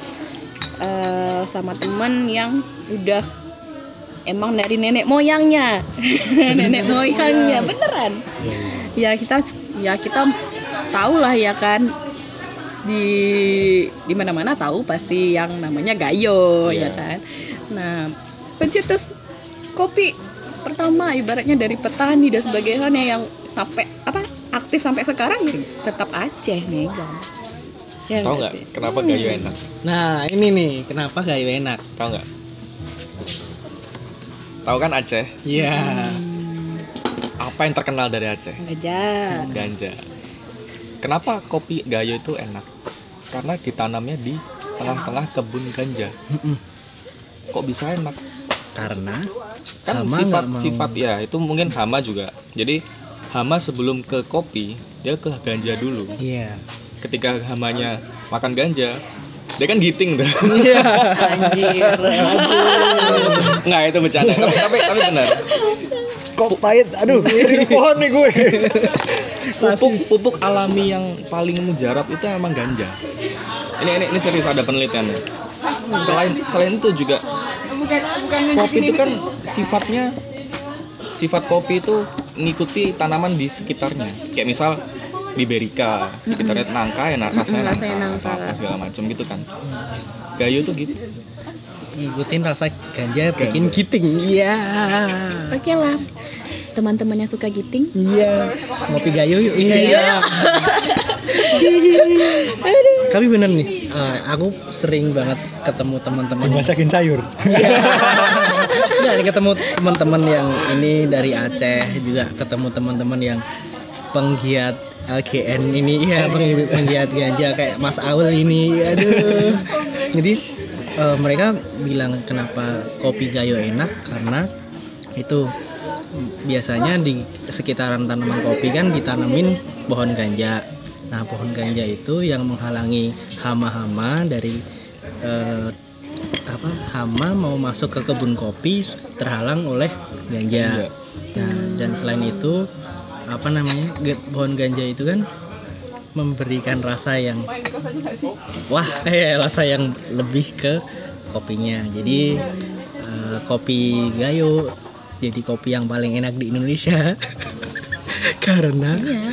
eh, sama temen yang udah emang dari nenek moyangnya. Nenek moyangnya beneran. Ya kita ya kita tahu lah ya kan di di mana mana tahu pasti yang namanya gayo ya Iya. kan. Nah pencetus kopi pertama ibaratnya dari petani dan sebagainya yang sampai apa aktif sampai sekarang tetap Aceh megang ya tahu nggak kenapa gayo enak? Nah ini nih kenapa gayo enak? Tahu nggak? Tahu kan Aceh? Iya. Apa yang terkenal dari Aceh? Aja ganja. Kenapa kopi gayo itu enak? Karena ditanamnya di tengah-tengah kebun ganja. Kok bisa enak? Karena kan Hama sifat nggak mau. sifat ya itu mungkin hama juga. Jadi hama sebelum ke kopi dia ke ganja dulu. Iya ketika hamanya makan ganja dia kan giting tuh. Anjir nggak itu bercanda. Tapi tapi, tapi benar. Kok pahit? Aduh ini pohon nih gue. Pupuk pupuk alami yang paling mujarab itu emang ganja. Ini ini, ini serius ada penelitiannya. Selain selain itu juga kopi itu kan sifatnya sifat kopi itu ngikuti tanaman di sekitarnya. Kayak misal Liberica sekitarnya nangka ya nah, rasanya nangka, nangka. apa segala macam gitu kan. Gayo tuh gitu. Ngikutin rasa ganja bikin giting iya. Oke lah teman-teman yang suka giting. Iya. Ngopi gayo yuk. Iya. Tapi bener nih eh, aku sering banget ketemu teman-teman dimasakin sayur. Nggak, nih ketemu teman-teman yang ini dari Aceh juga ketemu teman-teman yang penggiat LGN ini ya penggiat, ganja kayak Mas Aul ini. Aduh. Jadi eh, mereka bilang kenapa kopi gayo enak karena itu biasanya di sekitaran tanaman kopi kan ditanamin pohon ganja. Nah pohon ganja itu yang menghalangi hama-hama dari eh, apa hama mau masuk ke kebun kopi terhalang oleh ganja. Nah, dan selain itu apa namanya pohon ganja itu kan memberikan rasa yang wah eh rasa yang lebih ke kopinya. Jadi eh, kopi gayo jadi kopi yang paling enak di Indonesia. Karena iya.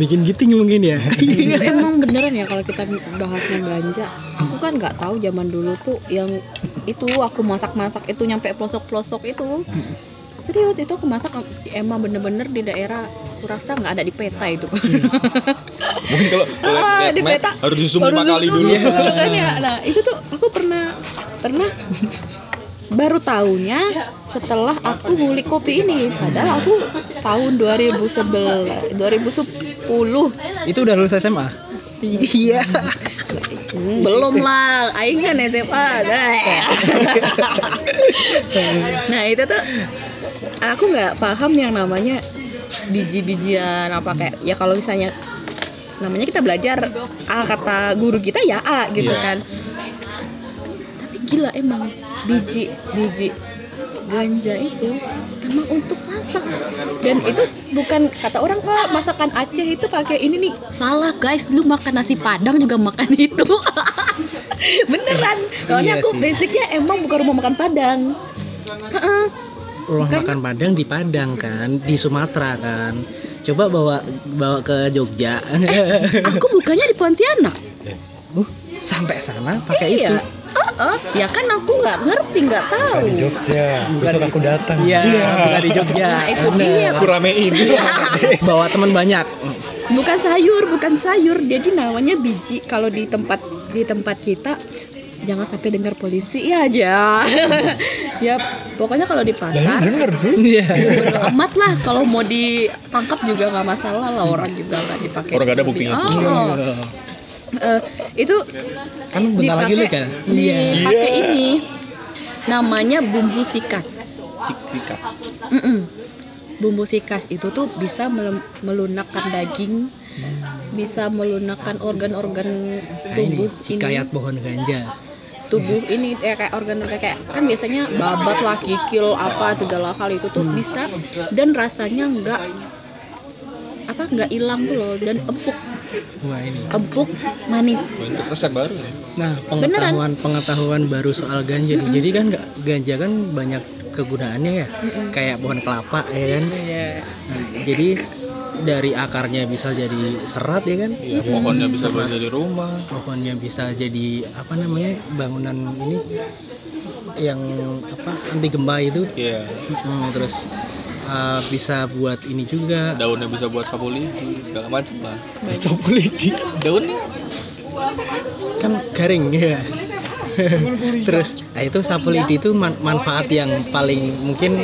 bikin giting mungkin ya. emang beneran ya kalau kita bahasnya ganja? Aku kan nggak tahu zaman dulu tuh yang itu aku masak-masak itu nyampe pelosok-pelosok itu serius itu aku masak emang bener-bener di daerah aku rasa nggak ada di peta itu Mungkin kalau Ah, lihat di peta harus di zoom Harus lima kali dulu. ya. Nah, itu tuh aku pernah pernah baru tahunya setelah aku ngulik kopi ini. Padahal aku tahun 2011 2010 Itu udah lulus SMA? Iya. Hmm, belum lah, aing kan SMA. nah itu tuh aku nggak paham yang namanya biji-bijian apa kayak ya kalau misalnya namanya kita belajar A kata guru kita ya A gitu Iya. kan. Tapi gila emang biji biji ganja itu emang untuk masak dan itu bukan kata orang oh masakan Aceh itu pakai ini nih salah guys lu makan nasi padang juga makan itu beneran soalnya Iya aku sih. basicnya emang bukan rumah makan padang. Rumah Kan- makan Padang di Padang kan, di Sumatera kan. Coba bawa bawa ke Jogja. aku bukannya di Pontianak uh, sampai sana pakai itu. iya Heeh. ya kan aku nggak ngerti nggak tahu Bukan di Jogja Bukan besok di- aku datang Iya, bukan di Jogja. Nah, itu Bener. dia. Aku ramein. Bawa teman banyak. bukan sayur bukan sayur jadi namanya biji kalau di tempat di tempat kita jangan sampai dengar polisi ya aja ya pokoknya kalau di ini pasar denger dulu Iya. bodo amat lah kalau mau ditangkap juga nggak masalah lah orang juga nggak dipakai Orang nggak ada buktinya oh, juga. eh, itu Kan bentar lagi lu kan. Iya. dipakai ini namanya bumbu sikas Sik sikat. Mm-mm. bumbu sikas itu tuh bisa melunakkan daging bisa melunakkan organ-organ Nah, ini tubuh ini hikayat pohon ganja. Tubuh ini eh, kayak organ-organ kayak kan biasanya babat lah kikil apa segala hal itu tuh bisa dan rasanya nggak apa nggak hilang tuh loh dan empuk Wah ini. empuk manis resep baru ya. Nah, pengetahuan pengetahuan baru soal ganja nih. Jadi kan nggak ganja kan banyak kegunaannya ya. Kayak pohon kelapa ya kan. Nah, jadi dari akarnya bisa jadi serat ya kan. Iya, pohonnya bisa buat jadi rumah. Pohonnya bisa jadi apa namanya bangunan ini yang apa anti gempa itu. Iya. Hmm, terus uh, bisa buat ini juga. Daunnya bisa buat sapu lidi, segala macam lah. sapu lidi Daunnya kan garing ya terus nah itu sapu lidi itu man- manfaat yang paling mungkin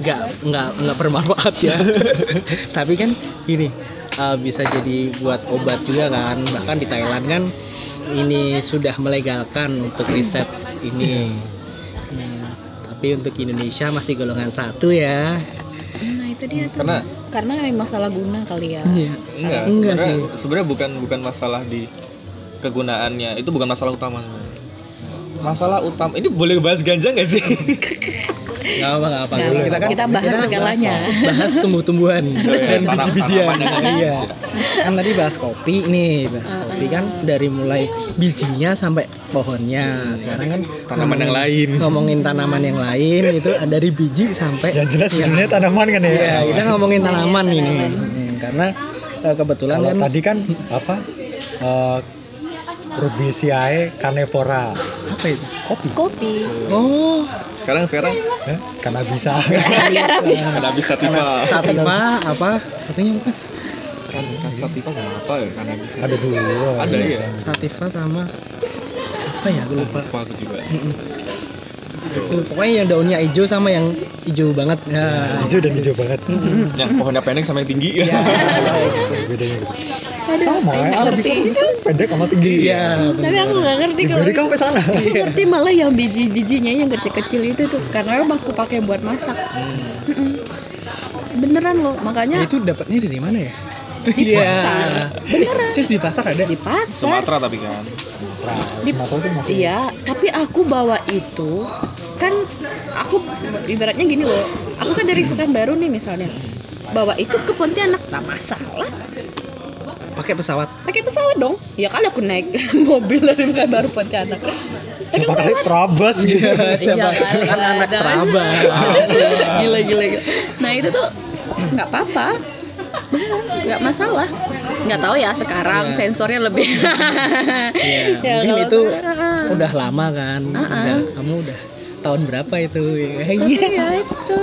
nggak nggak nggak bermanfaat ya. Tapi kan gini uh, bisa jadi buat obat juga kan. Bahkan di Thailand kan ini sudah melegalkan untuk riset ini. Hmm, tapi untuk Indonesia masih golongan satu ya. Nah itu dia tuh. Karena karena masalah guna kali ya. Iya. enggak, Enggak sebenarnya sih. sebenarnya bukan bukan masalah di kegunaannya, itu bukan masalah utama. Masalah utama ini boleh bahas ganja nggak sih? nggak apa nggak apa. Apa. kita kan Kita bahas segalanya. bahas tumbuh-tumbuhan. Dan Tanam- biji-bijian. tanaman yang ada. iya. Kan tadi bahas kopi nih bahas kopi kan dari mulai bijinya sampai pohonnya. Sekarang kan Tanaman yang lain. ngomongin tanaman yang lain itu dari biji sampai yang jelas judulnya tanaman kan ya? Iya, kita ngomongin tanaman ini. Hmm, karena eh, kebetulan kalau kan tadi kan apa uh, Rubiciae canefora apa itu kopi kopi oh Sekarang sekarang eh? karena bisa ada bisa tiba. sativa apa satunya apa Mas? Kan kan sativa sama apa ya? Karena bisa. ada dua Ada ya? sativa sama apa ya gue lupa Lupa aku juga. Itu pokoknya yang daunnya hijau sama yang hijau banget. Ya hijau dan hijau banget. Yang pohonnya pendek sama yang tinggi. Iya. bedanya gitu. Aduh, sama ya Arabica ngerti. bisa pendek sama tinggi. Iya, tapi aku nggak ngerti kalau Amerika sampai sana. aku ngerti malah yang biji-bijinya yang kecil-kecil itu tuh karena emang aku pakai buat masak. Mm-mm. beneran loh makanya Nah, itu dapatnya dari mana ya? di pasar. Beneran. Sih di pasar ada. di pasar. Sumatera tapi kan. Di- Sumatera sih masih Iya, tapi aku bawa itu kan aku ibaratnya gini loh. Aku kan dari Pekanbaru nih misalnya. Bawa itu ke Pontianak, tak masalah. Pakai pesawat. Pakai pesawat dong. Ya kali aku naik mobil dari Pekanbaru Pontianak. Siapa kali Prabas gitu Siapa? kali Kan anak ada. Trabas. gila, gila, gila. Nah itu tuh nggak apa-apa. Nggak masalah. Nggak tahu ya sekarang Iya. sensornya lebih. Iya, Ya, mungkin kalau itu sekarang- udah lama kan. Uh-uh. Udah, kamu udah tahun berapa itu? Iya. ya itu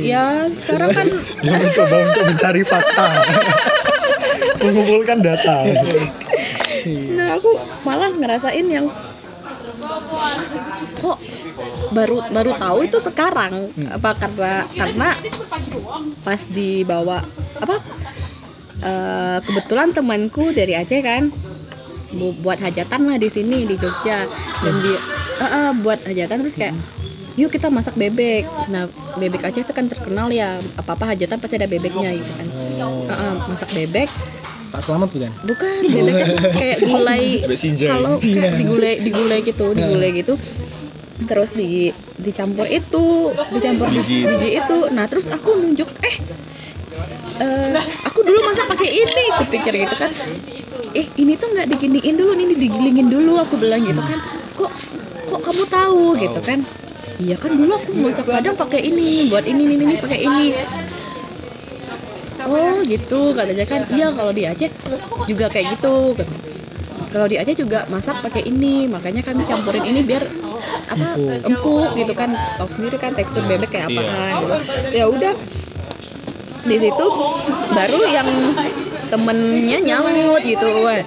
ya sekarang kan Dia mencoba untuk mencari fakta. Mengumpulkan data. nah aku malah ngerasain yang kok baru baru tahu itu sekarang apa karena karena pas dibawa apa eh, kebetulan temanku dari Aceh kan bu- buat hajatan lah di sini di Jogja. Dan dia eh, eh, buat hajatan terus kayak yuk kita masak bebek. Nah bebek Aceh itu kan terkenal ya apa apa hajatan pasti ada bebeknya gitu kan. Eh, eh, masak bebek. Pak Selamat bukan? bukan bebek kan kayak gulai. Kalau kayak digulai digulai gitu digulai gitu. Terus di dicampur itu dicampur Biji. biji, itu. Nah terus aku nunjuk eh eh, aku dulu masak pakai ini kupikir gitu kan. Eh ini tuh nggak diginiin dulu ini digilingin dulu aku bilang gitu kan. Kok kok kamu tahu gitu kan? Iya kan dulu aku masak padang pakai ini buat ini ini ini pakai ini. Oh gitu katanya kan. Iya kalau di Aceh juga kayak gitu. Kalau di Aceh juga masak pakai ini makanya kami campurin ini biar apa empuk. gitu kan. Tahu sendiri kan tekstur bebek kayak apaan gitu. Ya udah di situ baru yang temennya nyaut gitu. Wah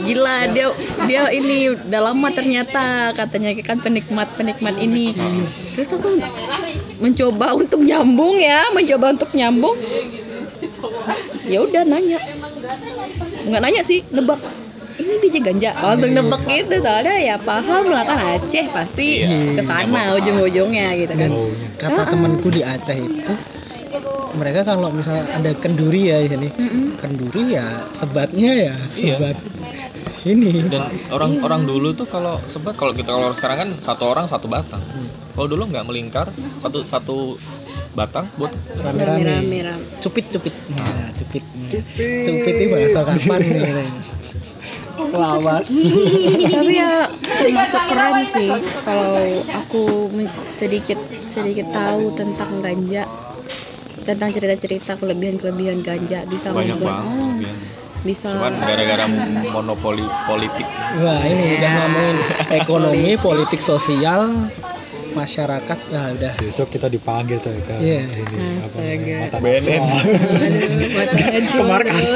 gila dia dia ini udah lama ternyata katanya kan penikmat penikmat ini. Terus aku mencoba untuk nyambung ya mencoba untuk nyambung. Ya udah nanya. Nggak nanya sih nebak. Ini biji ganja. Langsung nebak gitu soalnya ya paham lah kan Aceh pasti ke sana ujung-ujungnya gitu kan. Kata temanku di Aceh itu mereka kalau misalnya ada kenduri ya di sini, Mm-mm. kenduri ya sebatnya ya Iya. sebat ini. dan orang orang dulu tuh kalau sebab kalau kita kalau sekarang kan satu orang satu batang kalau dulu nggak melingkar satu satu batang buat Rame-rame. rame-rame rame. Cupit cupit. Nah, cupit. Cupit itu bahasa kapan nih? Lawas. tapi ya termasuk keren sih kalau aku sedikit sedikit tahu tentang ganja tentang cerita-cerita kelebihan-kelebihan ganja bisa banyak membuat- banget ya. bisa cuman gara-gara monopoli politik. Wah ini udah ngomongin ekonomi, politik sosial, masyarakat, nah udah. Besok kita dipanggil coy ke Iya. ini apa Astaga. mata BNN. Ke markas,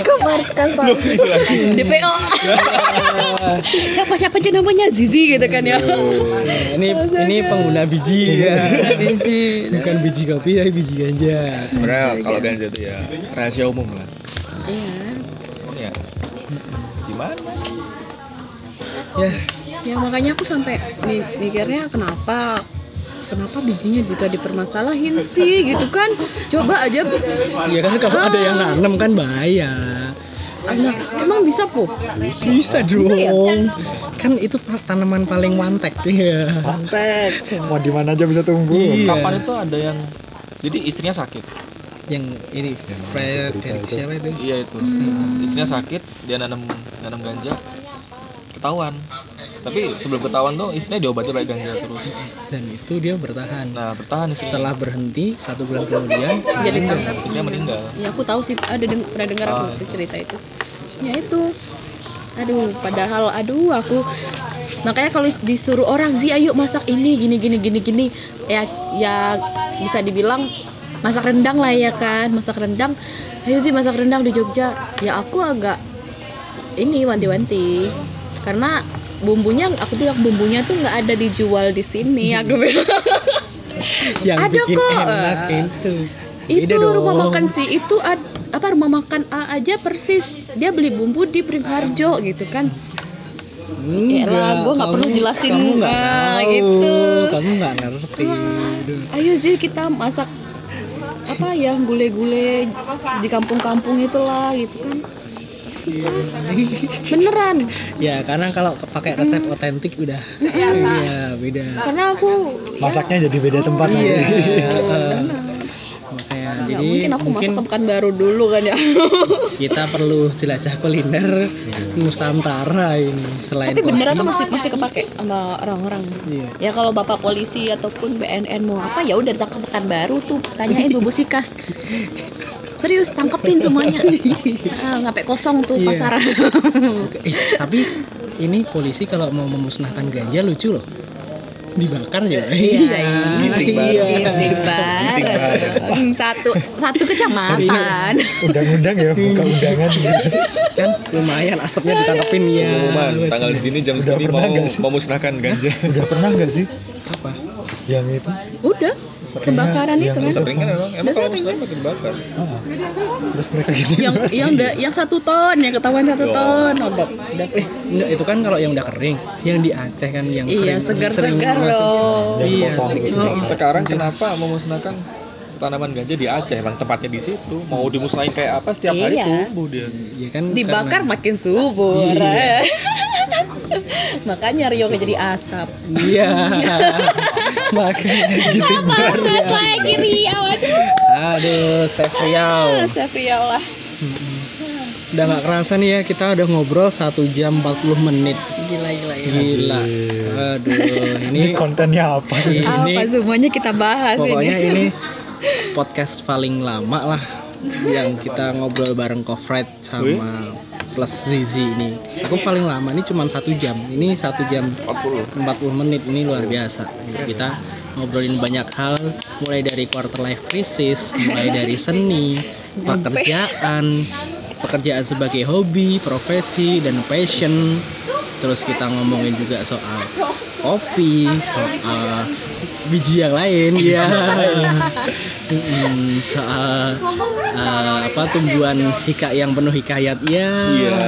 ke markas. DPO siapa siapa aja namanya? Zizi gitu kan ya. Ini ini pengguna biji ya. Zizi Bukan biji kopi tapi biji ganja. sebenarnya kalau ganja itu ya rahasia umum lah. Iya. Ya gimana? Ya, ya makanya aku sampai mi- mikirnya kenapa kenapa bijinya juga dipermasalahin sih gitu kan coba aja ya kan kalau ada yang nanam kan bahaya. lah emang bisa po Bisa dong. ya? Kan itu tanaman paling wantek ya. Mantek. Mau di mana aja bisa tumbuh. Iya. kapan itu ada yang jadi istrinya sakit Yang ini itu. siapa itu? iya itu istrinya sakit dia nanam nanam ganja ketahuan tapi sebelum ketahuan tuh istrinya diobati pakai ganja terus. Dan itu dia bertahan. nah bertahan istrinya. Setelah berhenti satu bulan kemudian jadi kanker istrinya meninggal. Ya aku tahu sih ada deng- pernah dengar aku Ah. tuh cerita itu. Ya itu. Aduh padahal aduh aku makanya kalau disuruh orang Zi ayo masak ini gini gini gini gini. Ya ya bisa dibilang masak rendang lah ya kan masak rendang. Ayo sih masak rendang di Jogja. Ya aku agak ini wanti-wanti. Karena bumbunya aku bilang bumbunya tuh nggak ada dijual di sini aku bilang yang Ada bikin kok. enak itu. itu Beda dong. rumah makan sih itu ad- apa rumah makan A aja persis dia beli bumbu di Pringharjo gitu kan Enggak, Yalah, gua nggak perlu jelasin, kamu nggak ah, tahu, gitu. Kamu nggak ngerti. Aduh. ayo sih kita masak apa ya gule-gule di kampung-kampung itulah gitu kan susah beneran. Ya karena kalau pakai resep otentik udah iya beda. karena aku ya, Masaknya jadi beda tempat. Iya. nanti. eh, Makanya nggak jadi mungkin aku mungkin masuk ke Pekanbaru dulu kan ya. kita perlu jelajah kuliner Nusantara ini selain tapi beneran tuh masih masih kepake sama orang-orang? Iya. ya kalau bapak polisi ataupun BNN mau apa ya udah ditangkap Pekanbaru tuh tanyain bubuk sikas serius tangkepin semuanya. Ngapain kosong tuh Iya. pasar. Eh, tapi ini polisi kalau mau memusnahkan ganja lucu loh. dibakar ya Iya, Giting bareng. Giting bareng. Satu satu kecamatan. undang-undang ya buka undangan. Gitu. kan lumayan asapnya ditangkapin ya Pengumuman tanggal segini jam segini mau memusnahkan ganja. udah pernah nggak sih? Apa? Yang itu. Udah. Kebakaran Yang itu kan. Sering kan emang, emang Udah kalau sering pakai dibakar. Ah. terus mereka gitu Yang yang udah yang satu ton, yang ketahuan satu Loh. ton. Oh, udah, eh enggak itu kan kalau yang udah kering yang di Aceh kan yang Iya, sering segar-segar sering loh. yang Iya. Oh. Sekarang kenapa memusnahkan tanaman ganja di Aceh? Emang tempatnya di situ. Mau dimusnahin kayak apa setiap hari Iya. tumbuh dia. ya kan Dibakar karena- makin subur. Iya. Makanya Rio jadi asap. iya makanya gitu Banget lagi Rio. Aduh, aduh Chef Riau lah. udah nggak kerasa nih ya kita udah ngobrol satu jam 40 menit Gila gila gila. gila aduh ini ini kontennya apa sih Ini- Apa semuanya kita bahas pokoknya ini. ini podcast paling lama lah yang kita ngobrol bareng Kofred sama plus Zizi ini. Aku paling lama ini cuma satu jam. Ini satu jam 40. 40 menit. Ini luar biasa. Kita ngobrolin banyak hal mulai dari quarter life crisis mulai dari seni pekerjaan pekerjaan sebagai hobi profesi dan passion. Terus kita ngomongin juga soal kopi soal biji yang lain ya Mm, soal uh, apa tumbuhan hika yang penuh hikayat ya Iya.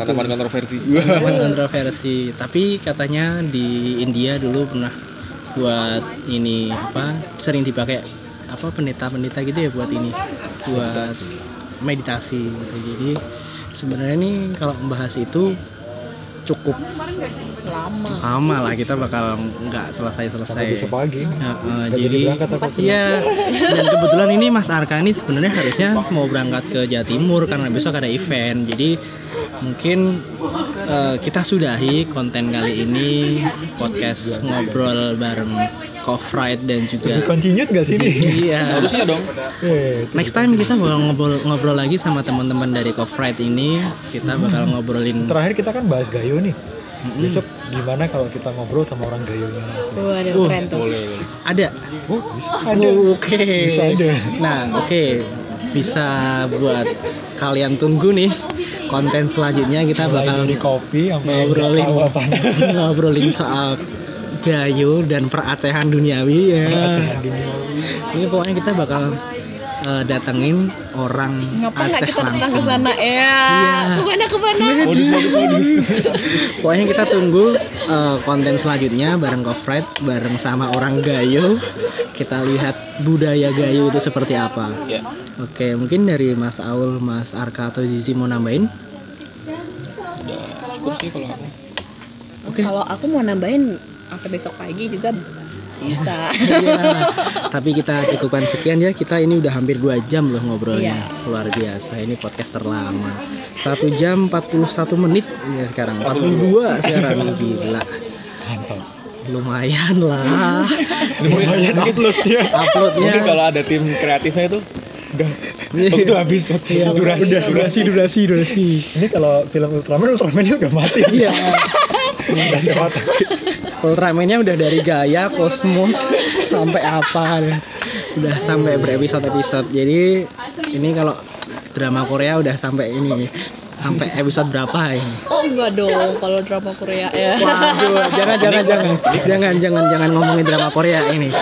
Tanaman kontroversi. Tanaman kontroversi tapi katanya di India dulu pernah buat ini apa sering dipakai apa pendeta-pendeta gitu ya buat ini buat meditasi gitu. Jadi sebenarnya nih kalau membahas itu cukup Lama. lama lah kita bakal nggak selesai-selesai. Sampai besok pagi. Ya, Nggak jadi jadi berangkat apa iya dan kebetulan ini Mas Arka ini sebenarnya harusnya mau berangkat ke Jawa Timur karena besok ada event. Jadi mungkin eh, kita sudahi konten kali ini podcast ngobrol bareng Kofride dan juga lebih continued nggak sih nih iya Harusnya dong. Eh, next time kita bakal ngobrol ngobrol lagi sama teman-teman dari Kofride ini kita bakal ngobrolin terakhir kita kan bahas gayo nih besok gimana kalau kita ngobrol sama orang gayonya langsung Waduh, Uh, keren tuh. Boleh. ada oh bisa ada Oke. Bisa ada. Nah, oke. Bisa buat kalian tunggu nih konten selanjutnya kita bakal dari kopi ngobrolin ngobrolin soal gayo dan peracehan duniawi ya. Peracehan dunia. Ini pokoknya kita bakal eh, datengin orang Ngapa Aceh kita datang ke langsung. sana ya? Iya. Ke mana ke mana? Modus modus modus. Pokoknya kita tunggu eh, konten selanjutnya bareng Kofred, bareng sama orang Gayo. Kita lihat budaya Gayo itu seperti apa. ya. Oke, mungkin dari Mas Aul, Mas Arka atau Zizi mau nambahin? Udah cukup sih kalau aku. Oke. Kalau aku mau nambahin sampai besok pagi juga bisa. Iya. Tapi kita cukupkan sekian ya. Kita ini udah hampir 2 jam loh ngobrolnya. Iya. Luar biasa. Ini podcast terlama. 1 jam 41 menit ya sekarang. 42 sekarang gila. mantap Lumayan lah. lumayan uploadnya Uploadnya Mungkin kalau ada tim kreatifnya itu udah Iya. waktu habis waktu durasi Udah, durasi, durasi, durasi. ini kalau film Ultraman Ultramannya udah mati Iya. udah lewat Ultraman-nya udah dari Gaia, Kosmos sampai apa udah sampai berepisode-episode. Jadi ini kalau drama Korea udah sampai ini nih. Sampai episode berapa ini? Oh enggak dong, kalau drama Korea ya. Waduh, jangan jangan jangan. Jangan jangan jangan ngomongin drama Korea ini.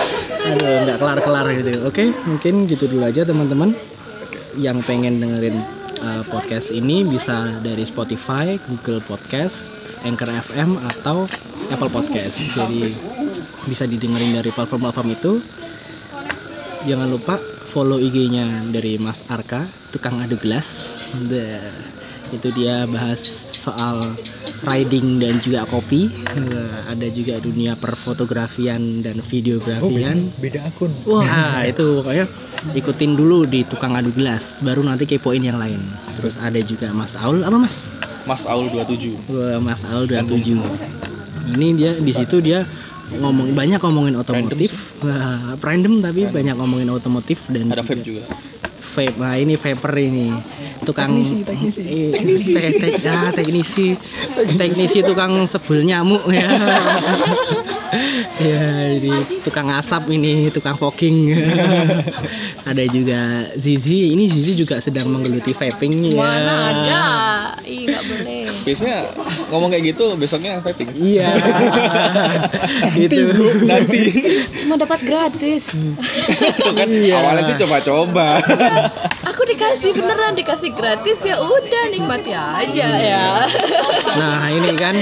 Aduh, nggak kelar-kelar gitu. Oke, mungkin gitu dulu aja teman-teman. Yang pengen dengerin uh, podcast ini bisa dari Spotify, Google Podcast, Anchor FM atau Apple Podcast. Jadi bisa didengerin dari platform-platform itu. Jangan lupa follow IG-nya dari Mas Arka, tukang adu gelas. Dah. Itu dia bahas soal riding dan juga kopi. Wah, Ada juga dunia perfotografian dan oh beda, videografian. beda akun Wah, itu pokoknya ikutin dulu di tukang adu gelas, baru nanti kepoin yang lain. Terus ada juga Mas Aul apa Mas? Mas Aul 27. Wah, Mas Aul 27. Ini dia di situ dia ngomong banyak ngomongin otomotif. Wah, random tapi banyak ngomongin otomotif dan Ada juga vape juga. vape. Nah, ini vapor ini. Tukang teknisi, teknisi. teknisi. ya, teknisi. Teknisi tukang sebul nyamuk ya. ya ini tukang asap ini tukang fogging ada juga Zizi ini Zizi juga sedang menggeluti vaping ya Mana ada? Ih, nggak boleh. biasanya ngomong kayak gitu besoknya vaping iya itu nanti Cuma dapat gratis. itu kan Iya. awalnya sih coba-coba Aku dikasih beneran dikasih gratis ya udah nikmati aja ya. nah ini kan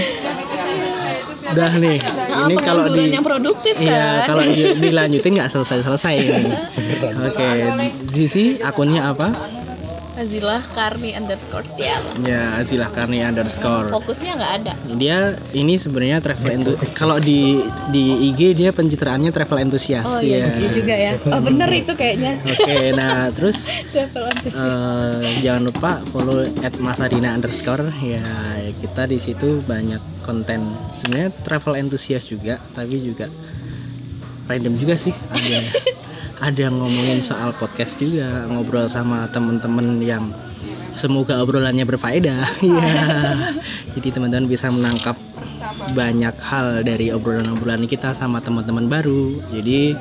udah nih Nah, ini kalau di yang produktif Iya, kan. kalau di- dilanjutin nggak selesai-selesai ini. Oke, Zizi akunnya apa? Azilah Karni underscore Stiala. Ya, Azilah Karni underscore. Fokusnya nggak ada. Dia ini sebenarnya travel entu- kalau di di IG dia pencitraannya travel entusias Oh iya, ya. iya juga ya. Oh bener itu kayaknya. Oke, nah terus Travel eh, jangan lupa follow at masadina underscore ya kita di situ banyak konten sebenarnya travel entusias juga tapi juga random juga sih ada ada yang ngomongin soal podcast juga ngobrol sama temen-temen yang semoga obrolannya berfaedah ya jadi teman-teman bisa menangkap banyak hal dari obrolan-obrolan kita sama teman-teman baru jadi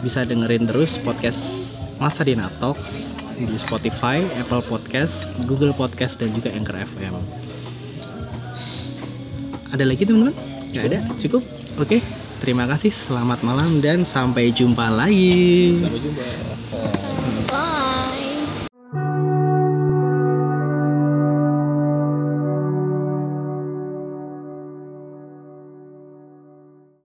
bisa dengerin terus podcast Masa Dina Talks di Spotify, Apple Podcast, Google Podcast dan juga Anchor FM. Ada lagi teman-teman? Gak ada? Cukup? Oke. Terima kasih, selamat malam dan sampai jumpa lagi. sampai jumpa